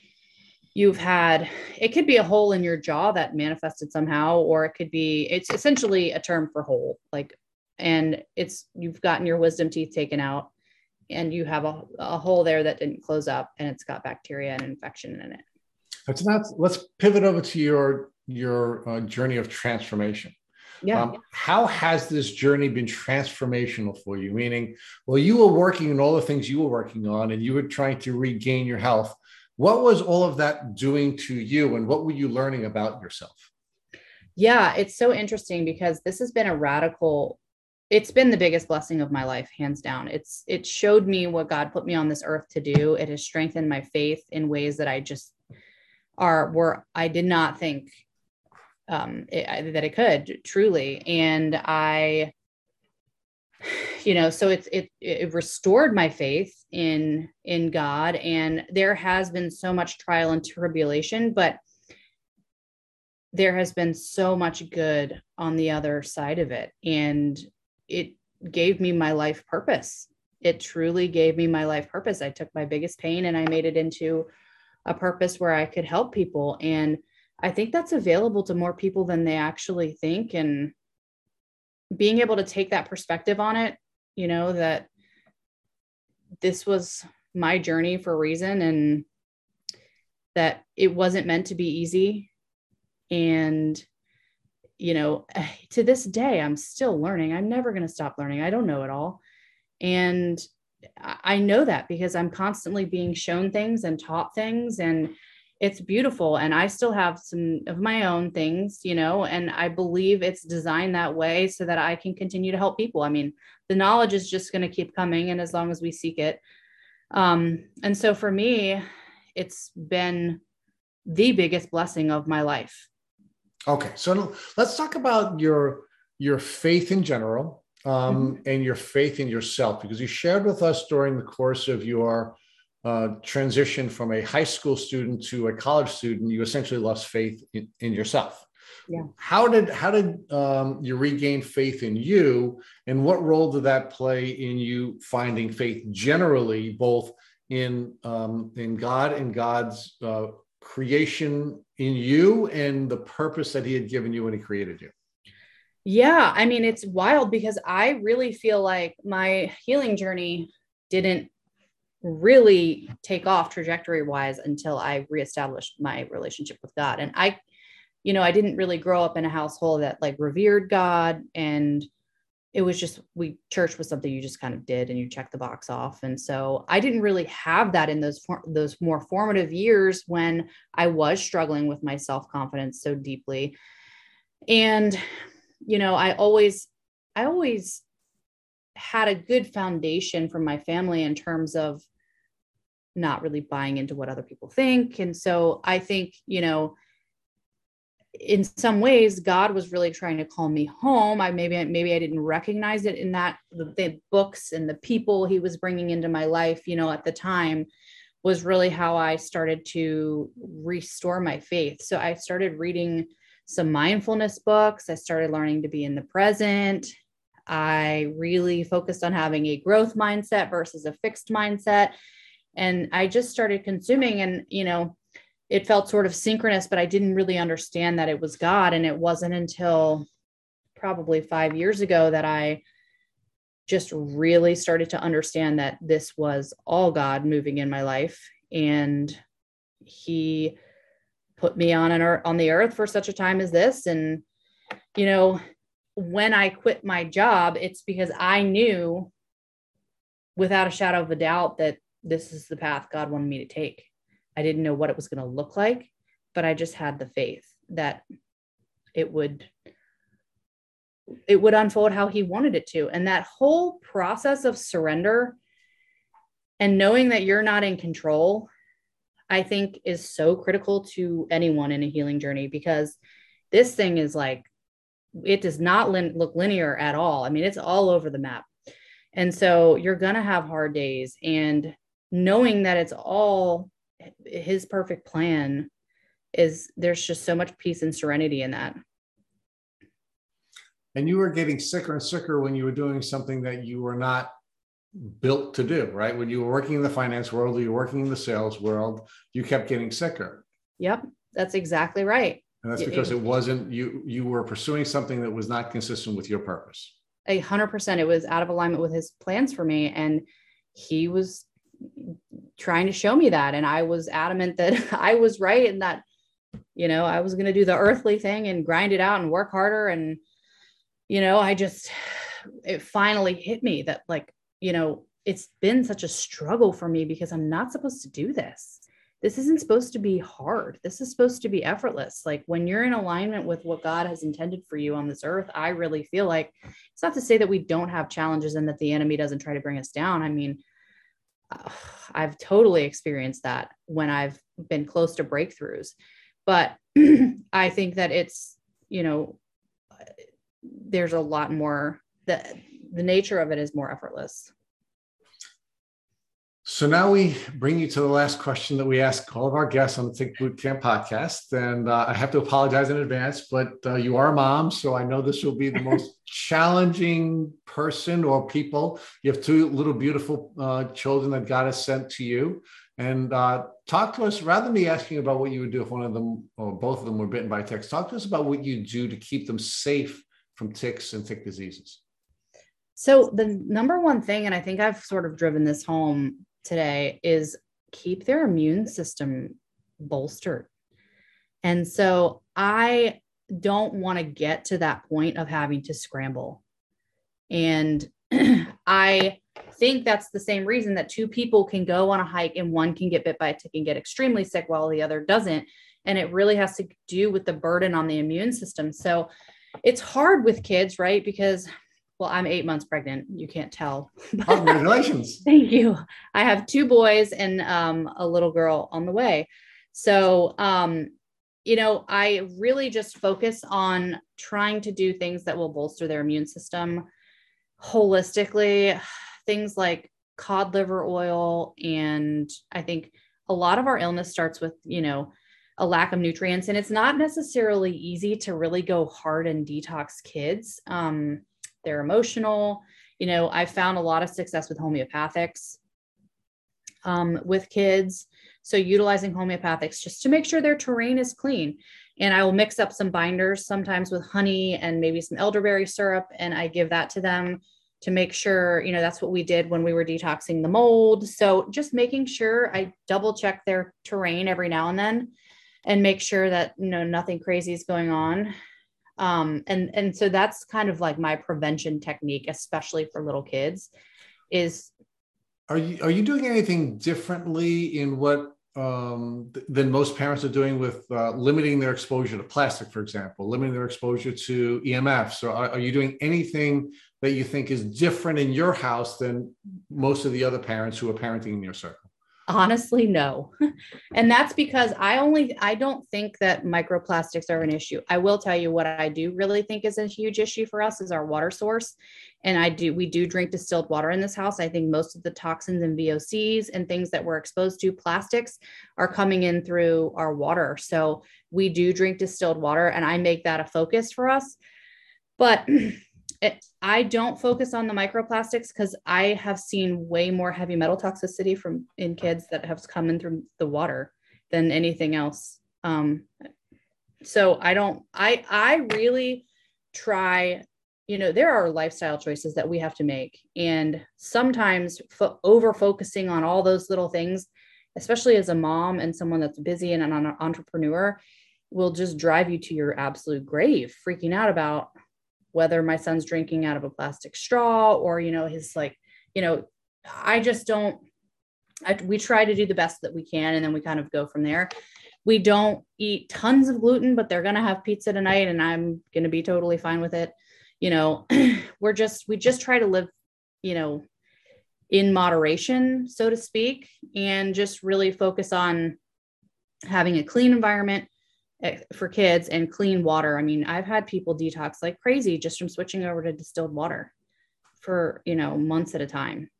you've had it could be a hole in your jaw that manifested somehow or it could be it's essentially a term for hole like and it's you've gotten your wisdom teeth taken out and you have a, a hole there that didn't close up and it's got bacteria and infection in it. Let's not let's pivot over to your your uh, journey of transformation. Yeah. Um, how has this journey been transformational for you? Meaning, well, you were working on all the things you were working on and you were trying to regain your health. What was all of that doing to you and what were you learning about yourself? Yeah, it's so interesting because this has been a radical it's been the biggest blessing of my life hands down. It's it showed me what god put me on this earth to do. It has strengthened my faith in ways that i just are were i did not think um it, that it could truly. And i [SIGHS] you know so it's it it restored my faith in in god and there has been so much trial and tribulation but there has been so much good on the other side of it and it gave me my life purpose. It truly gave me my life purpose. I took my biggest pain and I made it into a purpose where I could help people. And I think that's available to more people than they actually think. And being able to take that perspective on it, you know, that this was my journey for a reason and that it wasn't meant to be easy. And you know, [SIGHS] to this day, I'm still learning. I'm never going to stop learning. I don't know it all. And I know that because I'm constantly being shown things and taught things and it's beautiful. And I still have some of my own things, you know, and I believe it's designed that way so that I can continue to help people. I mean, the knowledge is just going to keep coming and as long as we seek it. Um, and so for me, it's been the biggest blessing of my life Okay, so let's talk about your your faith in general um, mm-hmm. and your faith in yourself, because you shared with us during the course of your uh, transition from a high school student to a college student, you essentially lost faith in, in yourself. Yeah. How did how did um, you regain faith in you, and what role did that play in you finding faith generally, both in um, in God and God's uh, creation in you and the purpose that he had given you when he created you. Yeah, I mean, it's wild because I really feel like my healing journey didn't really take off trajectory wise until I reestablished my relationship with God. And I, you know, I didn't really grow up in a household that like revered God and it was just we church was something you just kind of did and you check the box off and so i didn't really have that in those for, those more formative years when i was struggling with my self-confidence so deeply and you know i always i always had a good foundation from my family in terms of not really buying into what other people think. And so i think you know in some ways god was really trying to call me home. I maybe maybe i didn't recognize it in that the, the, books and the people he was bringing into my life you know at the time was really how i started to restore my faith. So i started reading some mindfulness books. I started learning to be in the present. I really focused on having a growth mindset versus a fixed mindset and i just started consuming and you know it felt sort of synchronous, but I didn't really understand that it was God. And it wasn't until probably five years ago that I just really started to understand that this was all God moving in my life. And He put me on an earth, on the earth for such a time as this. And, you know, when I quit my job, it's because I knew without a shadow of a doubt that this is the path God wanted me to take. I didn't know what it was going to look like, but I just had the faith that it would it would unfold how he wanted it to. And that whole process of surrender and knowing that you're not in control, I think is so critical to anyone in a healing journey because this thing is like it does not lin- look linear at all. I mean, it's all over the map. And so you're going to have hard days and knowing that it's all his perfect plan is there's just so much peace and serenity in that. And you were getting sicker and sicker when you were doing something that you were not built to do right? When you were working in the finance world or you were working in the sales world you kept getting sicker. Yep that's exactly right. And that's because it, it wasn't you you were pursuing something that was not consistent with your purpose. A hundred percent it was out of alignment with his plans for me and he was trying to show me that. And I was adamant that [LAUGHS] I was right and that, you know, I was going to do the earthly thing and grind it out and work harder. And, you know, I just, [SIGHS] it finally hit me that, like, you know, it's been such a struggle for me because I'm not supposed to do this. This isn't supposed to be hard. This is supposed to be effortless. Like when you're in alignment with what God has intended for you on this earth, I really feel like it's not to say that we don't have challenges and that the enemy doesn't try to bring us down. I mean, I've totally experienced that when I've been close to breakthroughs. But [CLEARS THROAT] I think that it's, you know, there's a lot more that the nature of it is more effortless. So now we bring you to the last question that we ask all of our guests on the Tick Boot Camp podcast. And uh, I have to apologize in advance, but uh, you are a mom. So I know this will be the most [LAUGHS] challenging person or people. You have two little beautiful uh, children that God has sent to you. And uh, talk to us, rather than me asking about what you would do if one of them or both of them were bitten by ticks, talk to us about what you do to keep them safe from ticks and tick diseases. So, the number one thing, and I think I've sort of driven this home today is keep their immune system bolstered. And so I don't want to get to that point of having to scramble. And [CLEARS THROAT] I think that's the same reason that two people can go on a hike and one can get bit by a tick and get extremely sick while the other doesn't. And it really has to do with the burden on the immune system. So it's hard with kids, right? Because well, I'm eight months pregnant. You can't tell. [LAUGHS] Congratulations. Thank you. I have two boys and um, a little girl on the way. So, um, you know, I really just focus on trying to do things that will bolster their immune system holistically. Things like cod liver oil. And I think a lot of our illness starts with, you know, a lack of nutrients. And it's not necessarily easy to really go hard and detox kids. Um, they're emotional. You know, I found a lot of success with homeopathics um, with kids. So utilizing homeopathics just to make sure their terrain is clean. And I will mix up some binders sometimes with honey and maybe some elderberry syrup, and I give that to them to make sure, you know, that's what we did when we were detoxing the mold. So just making sure I double check their terrain every now and then and make sure that, you know, nothing crazy is going on um, and and so that's kind of like my prevention technique especially for little kids is are you are you doing anything differently in what um, th- than most parents are doing with uh, limiting their exposure to plastic, for example, limiting their exposure to EMFs? Or are, are, you doing anything that you think is different in your house than most of the other parents who are parenting in your circle? Honestly no. And that's because i only i don't think that microplastics are an issue. I will tell you what i do really think is a huge issue for us is our water source. And i do we do drink distilled water in this house. I think most of the toxins and VOCs and things that we're exposed to plastics are coming in through our water. So we do drink distilled water and i make that a focus for us. But it, I don't focus on the microplastics because I have seen way more heavy metal toxicity from in kids that have come in through the water than anything else. Um, so I don't. I I really try. You know, there are lifestyle choices that we have to make, and sometimes fo- over focusing on all those little things, especially as a mom and someone that's busy and an entrepreneur, will just drive you to your absolute grave, freaking out about whether my son's drinking out of a plastic straw or you know his like you know i just don't I, we try to do the best that we can and then we kind of go from there. We don't eat tons of gluten but they're going to have pizza tonight and i'm going to be totally fine with it. You know [CLEARS THROAT] we're just we just try to live you know in moderation so to speak and just really focus on having a clean environment for kids and clean water. I mean, I've had people detox like crazy just from switching over to distilled water for, you know, months at a time.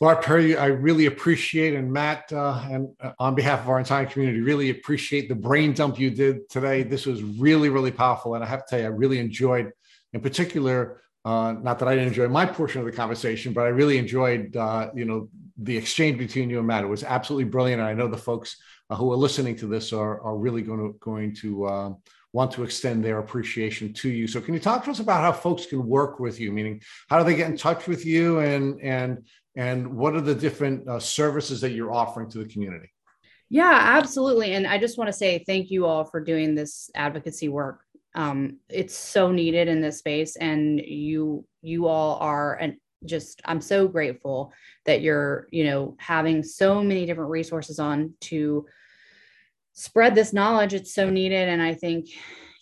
Laura Perry, I really appreciate, and Matt, uh, and uh, on behalf of our entire community, really appreciate the brain dump you did today. This was really, really powerful. And I have to tell you, I really enjoyed, in particular, uh, not that I didn't enjoy my portion of the conversation, but I really enjoyed, uh, you know, the exchange between you and Matt. It was absolutely brilliant. And I know the folks uh, who are listening to this are, are really going to going to uh, want to extend their appreciation to you. So, can you talk to us about how folks can work with you? Meaning, how do they get in touch with you, and and and what are the different uh, services that you're offering to the community? Yeah, absolutely. And I just want to say thank you all for doing this advocacy work. Um, it's so needed in this space, and you you all are and just I'm so grateful that you're you know having so many different resources on to spread this knowledge. It's so needed, and I think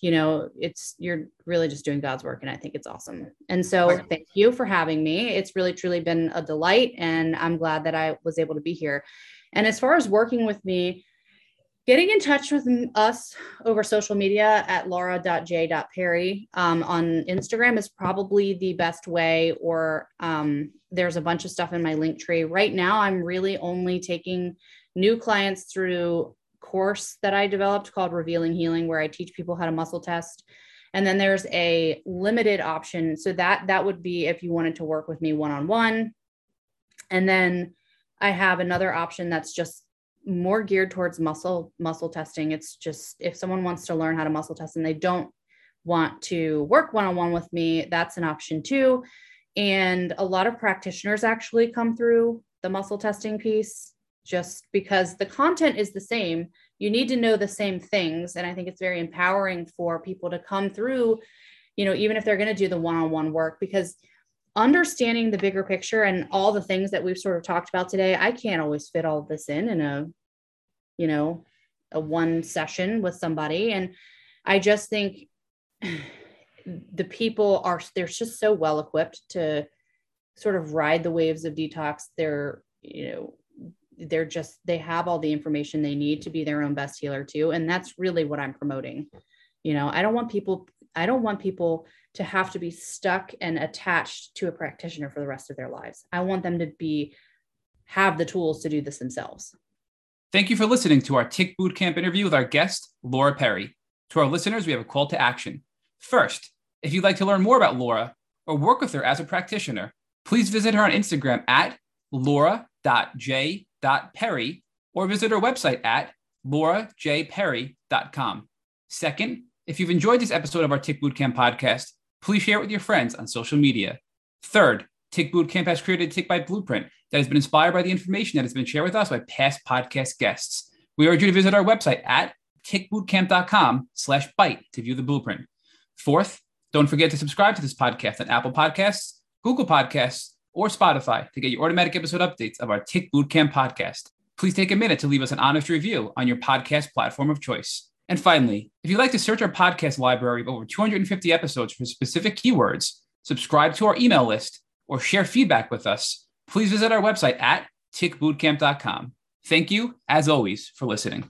you know it's you're really just doing god's work and i think it's awesome. And so thank you for having me. It's really truly been a delight and i'm glad that i was able to be here. And as far as working with me, getting in touch with us over social media at laura.j.perry um, on Instagram is probably the best way, or um, there's a bunch of stuff in my Linktree. Right now, I'm really only taking new clients through course that I developed called Revealing Healing, where I teach people how to muscle test. And then there's a limited option. So that that would be if you wanted to work with me one-on-one. And then I have another option that's just more geared towards muscle muscle testing. It's just if someone wants to learn how to muscle test and they don't want to work one-on-one with me, that's an option too. And a lot of practitioners actually come through the muscle testing piece just because the content is the same. You need to know the same things. And I think it's very empowering for people to come through, you know, even if they're going to do the one on one work, because understanding the bigger picture and all the things that we've sort of talked about today i can't always fit all this in in a you know a one session with somebody. And i just think [SIGHS] the people are they're just so well equipped to sort of ride the waves of detox. They're you know they're just they have all the information they need to be their own best healer too. And that's really what i'm promoting. You know i don't want people i don't want people to have to be stuck and attached to a practitioner for the rest of their lives. I want them to be have the tools to do this themselves. Thank you for listening to our Tick Bootcamp interview with our guest, Laura Perry. To our listeners, we have a call to action. First, if you'd like to learn more about Laura or work with her as a practitioner, please visit her on Instagram at laura.j.perry or visit her website at laurajperry.com. Second, if you've enjoyed this episode of our Tick Bootcamp podcast, please share it with your friends on social media. Third, Tick Bootcamp has created a Tick Bite Blueprint that has been inspired by the information that has been shared with us by past podcast guests. We urge you to visit our website at tickbootcamp.com slash bite to view the blueprint. Fourth, don't forget to subscribe to this podcast on Apple Podcasts, Google Podcasts, or Spotify to get your automatic episode updates of our Tick Bootcamp podcast. Please take a minute to leave us an honest review on your podcast platform of choice. And finally, if you'd like to search our podcast library of over 250 episodes for specific keywords, subscribe to our email list, or share feedback with us, please visit our website at tickbootcamp.com. Thank you, as always, for listening.